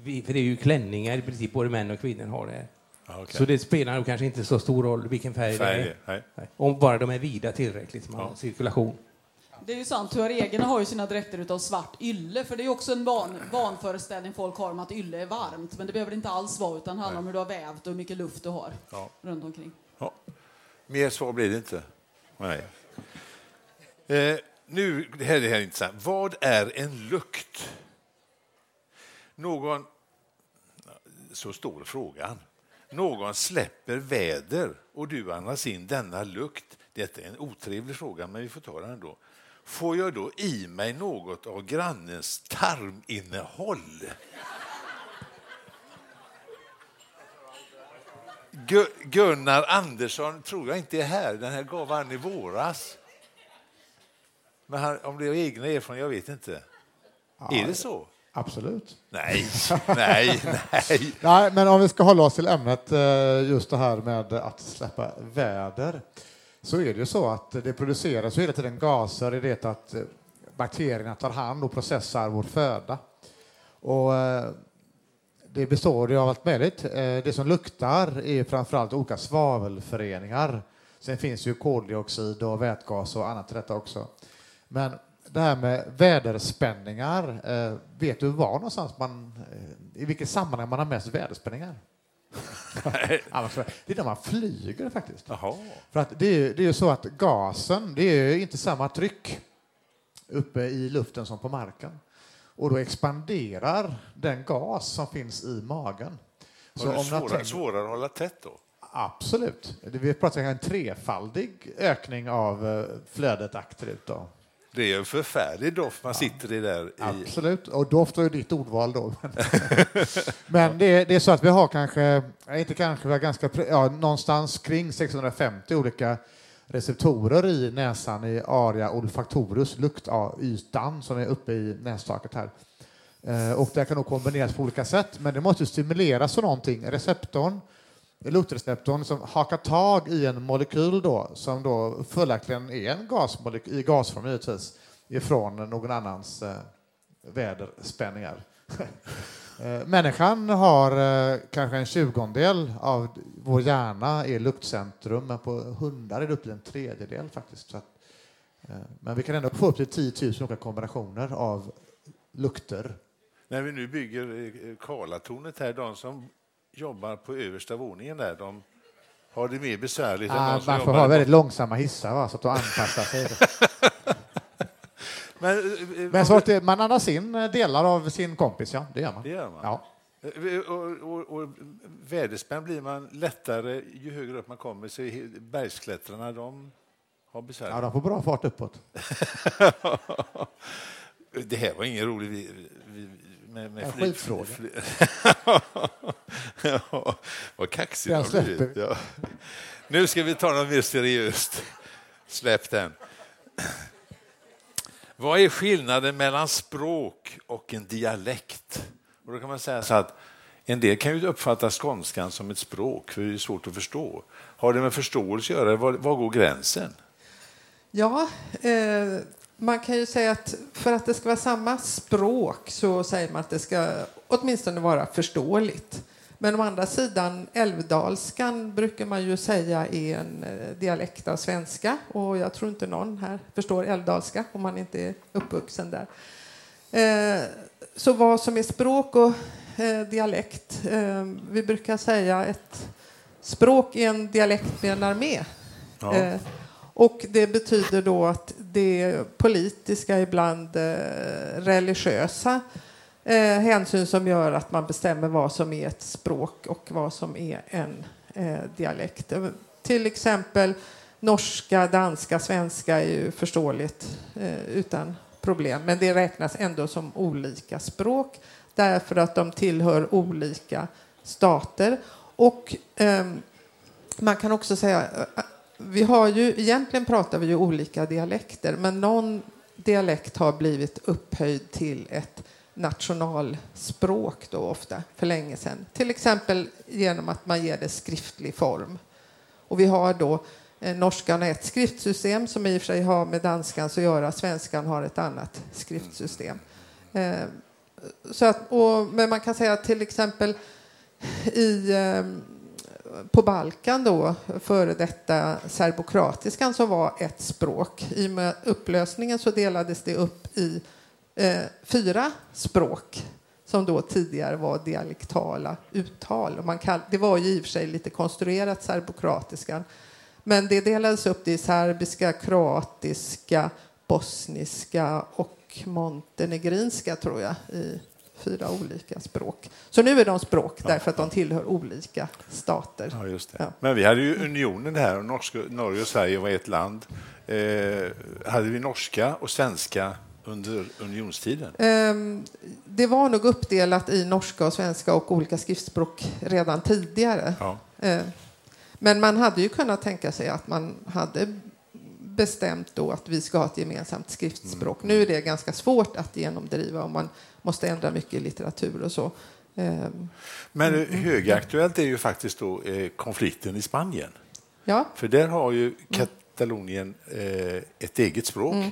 För det är ju klänningar i princip både män och kvinnor har det. Ja, okej. Så det spelar nog kanske inte så stor roll vilken färg, Färg, det är. nej. Om bara de är vida tillräckligt, som har cirkulation. Det är ju sant, tuaregerna har ju sina dräkter utav svart ylle, för det är också en van, vanföreställning folk har om att ylle är varmt, men det behöver det inte alls vara, utan det handlar om hur du har vävt och hur mycket luft du har Ja. runt omkring. Ja. Mer svar blir det inte. Nej. Eh, nu, det här, det här är intressant. Vad är en lukt? Någon... Så står frågan. Någon släpper väder och du andas in denna lukt. Detta är en otrevlig fråga, men vi får ta den ändå. Får jag då i mig något av grannens tarminnehåll? Gu- Gunnar Andersson tror jag inte är här. Den här gav han i våras. Men han, om det är egna erfarenheter, jag vet inte. är det så? Absolut. Nej, nej, nej. [LAUGHS] nej. Men om vi ska hålla oss till ämnet, eh, just det här med att släppa väder, så är det ju så att det produceras hela tiden gaser i det att eh, bakterierna tar hand och processar vår föda. Och eh, det består ju av allt möjligt. Eh, det som luktar är framförallt olika svavelföreningar. Sen finns ju koldioxid och vätgas och annat i detta också. Men det här med väderspänningar, vet du var någonstans man, i vilket sammanhang man har mest väderspänningar? Alltså, det är när man flyger faktiskt. Jaha. För att det är, det är så att gasen, det är inte samma tryck uppe i luften som på marken. Och då expanderar den gas som finns i magen. Så om svårare, tänker, svårare att hålla tätt då? Absolut. Vi pratar om en trefaldig ökning av eh, flödet akterut. Då. Det är en förfärlig doft man sitter i där. I... Absolut, och doft är ju ditt ordval då. [LAUGHS] Men det är, det är, så att vi har kanske, inte kanske, vi har ganska, ja, någonstans kring 650 olika receptorer i näsan i aria olfactorus, luktytan som är uppe i nästaket här. Eh, och det kan nog kombineras på olika sätt, men det måste stimuleras av någonting. Receptorn luktreceptorn som hakar tag i en molekyl då, som då följaktligen är en gasmolekyl, i gasform givetvis, ifrån någon annans eh, väderspänningar. [LAUGHS] Eh, människan har eh, kanske en tjugondel av vår hjärna i luktcentrum, men på hundar är det upp till en tredjedel faktiskt. Att, eh, men vi kan ändå få upp till 10 000 olika kombinationer av lukter. När vi nu bygger eh, eh, Karlatornet här, de som jobbar på översta våningen där, de har det mer besvärligt ah, än de som Man får ha väldigt långsamma hissar va, så att de anpassar sig. [LAUGHS] Men, eh, Men så att det, man andas in eh, delar av sin kompis, ja. Det gör man. Det gör man. Ja. Eh, och, och, och väderspänd blir man lättare ju högre upp man kommer. Så bergsklättrarna, de har besvär. Ja, de får bra fart uppåt. [LAUGHS] det här var ingen rolig... Med, med en skitfråga. Fly, [LAUGHS] ja, vad kaxig har blivit. Ja. Nu ska vi ta något mer seriöst. Släpp den. Vad är skillnaden mellan språk och en dialekt? Och då kan man säga så att en del kan ju uppfatta skånskan som ett språk, för det är svårt att förstå. Har det med förståelse att göra? Var, var går gränsen? Ja, eh, man kan ju säga att för att det ska vara samma språk så säger man att det ska åtminstone vara förståeligt. Men å andra sidan, älvdalskan brukar man ju säga är en eh, dialekt av svenska och jag tror inte någon här förstår älvdalska om man inte är uppvuxen där. Eh, så vad som är språk och eh, dialekt, vi brukar säga ett språk är en dialekt med en armé. Ja. Och det betyder då att det politiska, ibland eh, religiösa eh, hänsyn som gör att man bestämmer vad som är ett språk och vad som är en eh, dialekt. Eh, till exempel norska, danska, svenska är ju förståeligt eh, utan problem, men det räknas ändå som olika språk därför att de tillhör olika stater. Och ehm, man kan också säga vi har ju, egentligen pratar vi ju olika dialekter, men någon dialekt har blivit upphöjd till ett nationalspråk då ofta, för länge sedan. Till exempel genom att man ger det skriftlig form. Och vi har då eh, norskan ett skriftsystem som i och för sig har med danskan att göra. Svenskan har ett annat skriftsystem. Eh, så att, och, men man kan säga till exempel i eh, på Balkan då, före detta serbokroatiskan som var ett språk. I och med upplösningen så delades det upp i eh, fyra språk som då tidigare var dialektala uttal. Man kall, det var ju i och för sig lite konstruerat, serbokratiskan. Men det delades upp i serbiska, kroatiska, bosniska och montenegrinska, tror jag, i fyra olika språk. Så nu är de språk därför att de tillhör olika stater. Ja, just det. Ja. Men vi hade ju unionen här, och Norska, Norge och Sverige var ett land. Eh, hade vi norska och svenska under unionstiden? Eh, det var nog uppdelat i norska och svenska och olika skriftspråk redan tidigare. Ja. Eh, men man hade ju kunnat tänka sig att man hade bestämt då att vi ska ha ett gemensamt skriftspråk. Nu är det ganska svårt att genomdriva och man måste ändra mycket i litteratur och så. Ehm, Men mm, mm. högaktuellt är ju faktiskt då, eh, konflikten i Spanien. Ja. För där har ju Katalonien eh, ett eget språk Mm.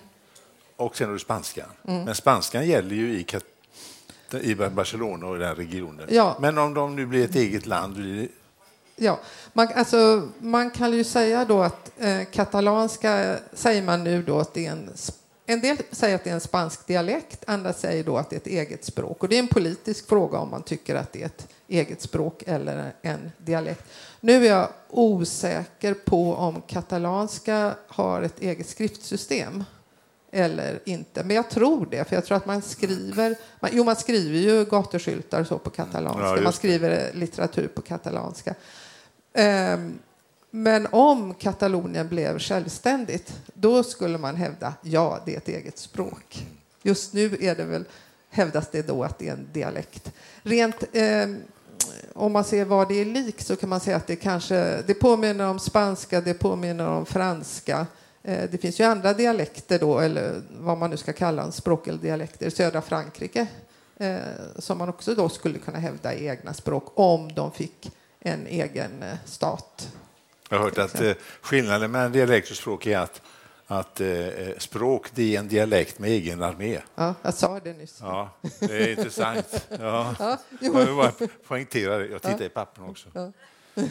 och sen har du spanskan. Mm. Men spanskan gäller ju i, Kat i Barcelona och den regionen. Ja. Men om de nu blir ett eget land, det... Ja, man, alltså, man kan ju säga då att eh, katalanska säger man nu då att det är en sp- en del säger att det är en spansk dialekt, andra säger då att det är ett eget språk. Och det är en politisk fråga om man tycker att det är ett eget språk eller en dialekt. Nu är jag osäker på om katalanska har ett eget skriftsystem eller inte. Men jag tror det, för jag tror att man skriver... Man, jo, man skriver ju gatukyltar så på katalanska. Ja, man skriver litteratur på katalanska. Ehm, men om Katalonien blev självständigt, då skulle man hävda ja, det är ett eget språk. Just nu är det väl, hävdas det då att det är en dialekt. Rent, eh, om man ser vad det är lik så kan man säga att det kanske det påminner om spanska, det påminner om franska. Eh, Det finns ju andra dialekter då, eller vad man nu ska kalla en språk eller dialekter, i södra Frankrike eh, som man också då skulle kunna hävda är egna språk om de fick en egen eh, stat. Jag har hört att eh, skillnaden mellan dialekt och språk är att, att eh, språk det är en dialekt med egen armé. Ja, jag sa det nyss. Ja, det är intressant. Ja. Ja, jo. Jag vill bara poängtera det. Jag tittar Ja. i pappen också. Ja. [LAUGHS]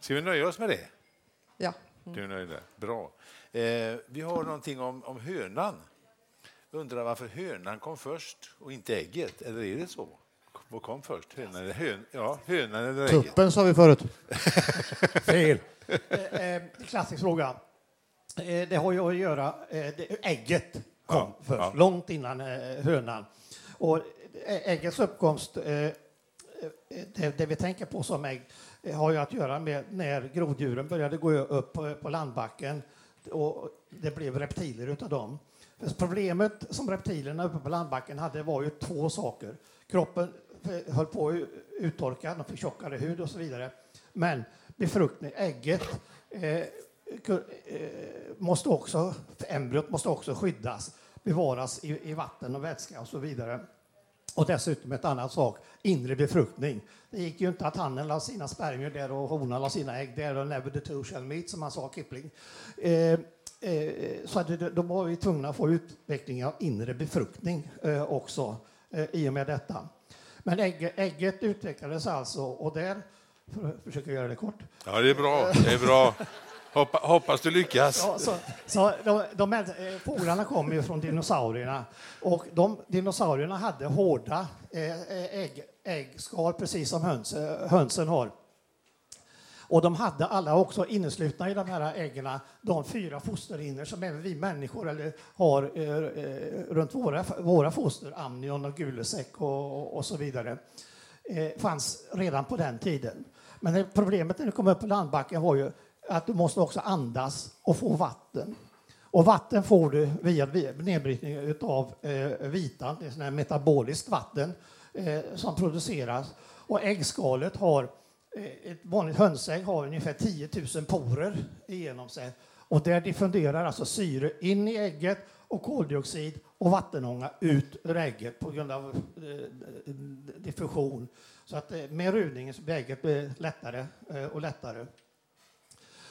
Ska vi nöja oss med det? Ja. Du är nöjd där. Bra. Eh, vi har någonting om, om hönan. Undrar varför hönan kom först och inte ägget. Eller är det så? Vad kom först? Hönan eller, hön, ja, hönan eller ägget? Tuppen sa vi förut. [LAUGHS] Fel. Eh, eh, klassisk fråga. Eh, det har ju att göra... Eh, det, ägget kom Ja, först, ja. långt innan eh, hönan. Och ä- äggets uppkomst, eh, eh, det, det vi tänker på som ägg, eh, har ju att göra med när groddjuren började gå upp på, på landbacken och det blev reptiler utav dem. Problemet som reptilerna uppe på landbacken hade var ju två saker. Kroppen eh, Eh, höll på att uttorka, de fick tjockare hud och så vidare. Men befruktning, ägget, eh, eh, måste också, embryot måste också skyddas, bevaras i, i vatten och vätska och så vidare. Och dessutom ett annat sak, inre befruktning. Det gick ju inte att hannen la sina spermier där och honan la sina ägg där och never the two shall meet, som han sa Kipling. Eh, eh, så att det- de var vi tvungna att få utveckling av inre befruktning eh, också eh, i och med detta. Men ägg, ägget utvecklades alltså och där, för att försöka göra det kort, Ja, det är bra. Det är bra. Hoppa, hoppas du lyckas. Ja, så, så de, de, här, eh, fåglarna kommer ju från dinosaurierna och de, dinosaurierna hade hårda eh, eh, ägg, äggskal precis som höns, hönsen har. Och de hade alla också inneslutna i de här äggen de fyra fosterhinnor som även vi människor eller har eh, eh, runt våra, våra foster, amnion och gulesäck och, och, och så vidare, eh, fanns redan på den tiden. Men det, problemet när du kom upp på landbacken var ju att du måste också andas och få vatten. Och vatten får du via nedbrytning av eh, vitan, det är sån här metaboliskt vatten eh, som produceras. Och äggskalet har, Eh, ett vanligt hönsägg har ungefär 10 000 porer igenom sig. Och där diffunderar alltså syre in i ägget och koldioxid och vattenånga ut ur ägget på grund av eh, eh, diffusion. Så att med rudningen så blir ägget lättare och lättare.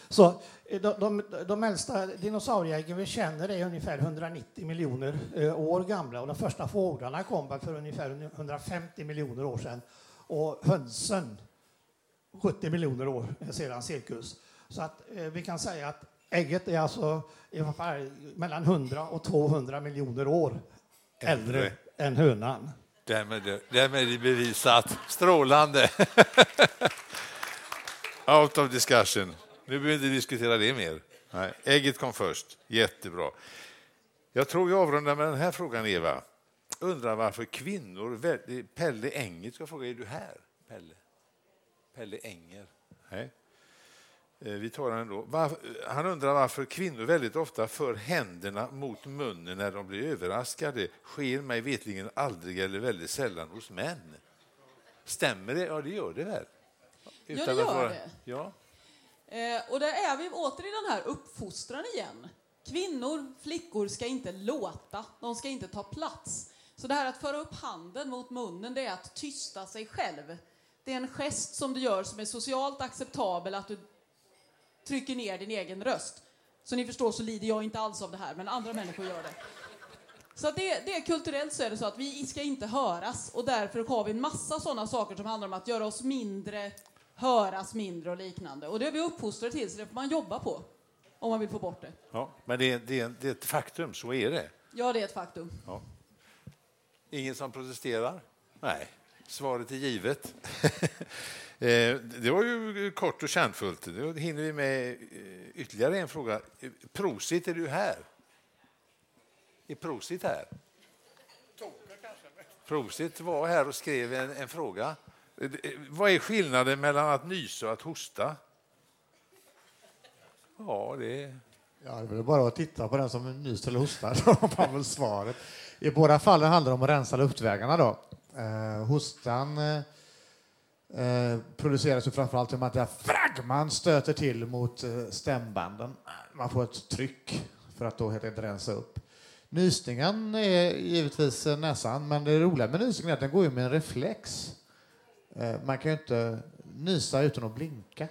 Så de, de, de äldsta dinosaurieäggen vi känner är ungefär 190 miljoner år gamla och de första fåglarna kom för ungefär 150 miljoner år sedan. Och hönsen 70 miljoner år sedan cirkus. Så att eh, vi kan säga att ägget är alltså fall mellan 100 och 200 miljoner år äldre, Äldre. än hönan. Därmed, därmed är det bevisat. Strålande! [LAUGHS] Out of discussion. Nu behöver vi inte diskutera det mer. Nej, ägget kom först. Jättebra. Jag tror vi avrundar med den här frågan, Eva. Undrar varför kvinnor... Pelle Enger ska fråga, är du här? Pelle? Pelle Enger? Nej. Eh, Vi tar den ändå. Han undrar varför kvinnor väldigt ofta för händerna mot munnen när de blir överraskade. Sker mig vetligen aldrig eller väldigt sällan hos män. Stämmer det? Ja, det gör det väl? Ja, det att gör vara- det. Ja. Eh, och där är vi åter i den här uppfostran igen. Kvinnor, flickor ska inte låta, de ska inte ta plats. Så det här att föra upp handen mot munnen, det är att tysta sig själv. Det är en gest som du gör som är socialt acceptabel, att du trycker ner din egen röst. Så ni förstår så lider jag inte alls av det här, men andra människor gör det. Så det, det är kulturellt så är det så att vi ska inte höras och därför har vi en massa sådana saker som handlar om att göra oss mindre, höras mindre och liknande. Och det är vi uppfostrade till, så det får man jobba på om man vill få bort det. Ja, men det, det, det är ett faktum, så är det. Ja, det är ett faktum. Ja. Ingen som protesterar? Nej, svaret är givet. [LAUGHS] Eh, det var ju kort och kärnfullt. Då hinner vi med eh, ytterligare en fråga. Eh, prosit, är du här? Är Prosit här? Prosit var här och skrev en, en fråga. Vad är skillnaden mellan att nysa och att hosta? Ja, det... Ja, det är bara att titta på den som nyser eller hostar, [LAUGHS] så har man väl svaret. I båda fallen handlar det om att rensa luftvägarna. Då. Eh, hostan eh, eh produceras ju framförallt genom att man stöter till mot eh, stämbanden. Man får ett tryck för att då helt enkelt rensa upp. Nysningen är givetvis näsan, men det roliga med nysningen är att den går ju med en reflex. Eh, man kan ju inte nysa utan att blinka.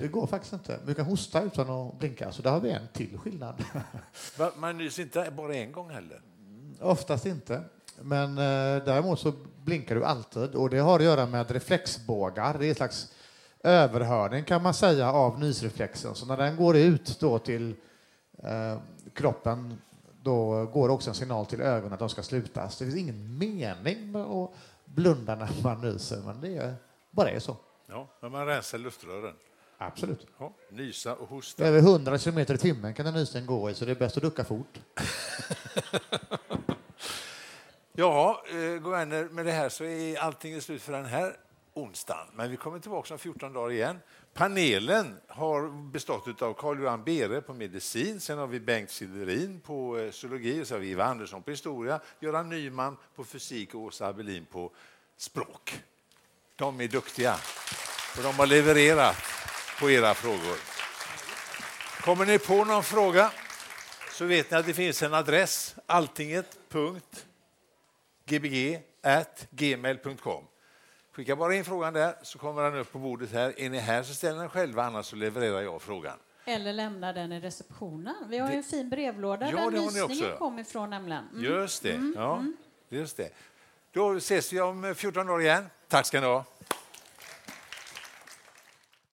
Det går faktiskt inte. Vi kan hosta utan att blinka, så där har vi en till skillnad. [LAUGHS] Man nyser inte bara en gång heller? Oftast inte. Men eh, däremot så blinkar du alltid och det har att göra med reflexbågar. Det är en slags överhörning kan man säga av nysreflexen. Så när den går ut då till eh, kroppen då går också en signal till ögonen att de ska slutas. Det finns ingen mening med att blunda när man nyser, men det är, bara är så. Ja, när man rensar luftrören. Absolut. Ja, nysa och hosta. Över 100 kilometer i timmen kan en nysning gå i, så det är bäst att ducka fort. [LAUGHS] ja, eh, gå vänner, med det här så är allting slut för den här onsdagen. Men vi kommer tillbaka om 14 dagar igen. Panelen har bestått av Carl-Johan Bere på medicin, sen har vi Bengt Silverin på eh, zoologi, och så har vi Eva Andersson på historia, Göran Nyman på fysik och Åsa Abelin på språk. De är duktiga och de har levererat på era frågor. Kommer ni på någon fråga så vet ni att det finns en adress, alltinget.gbg.gmail.com. Skicka bara in frågan där så kommer den upp på bordet här. Är ni här så ställer den själva, annars så levererar jag frågan. Eller lämna den i receptionen. Vi har ju en fin brevlåda ja, där nysningen kom ifrån nämligen. Mm. Just det. Mm. Ja, mm. just det. Då ses vi om 14 dagar igen. Tack ska ni ha.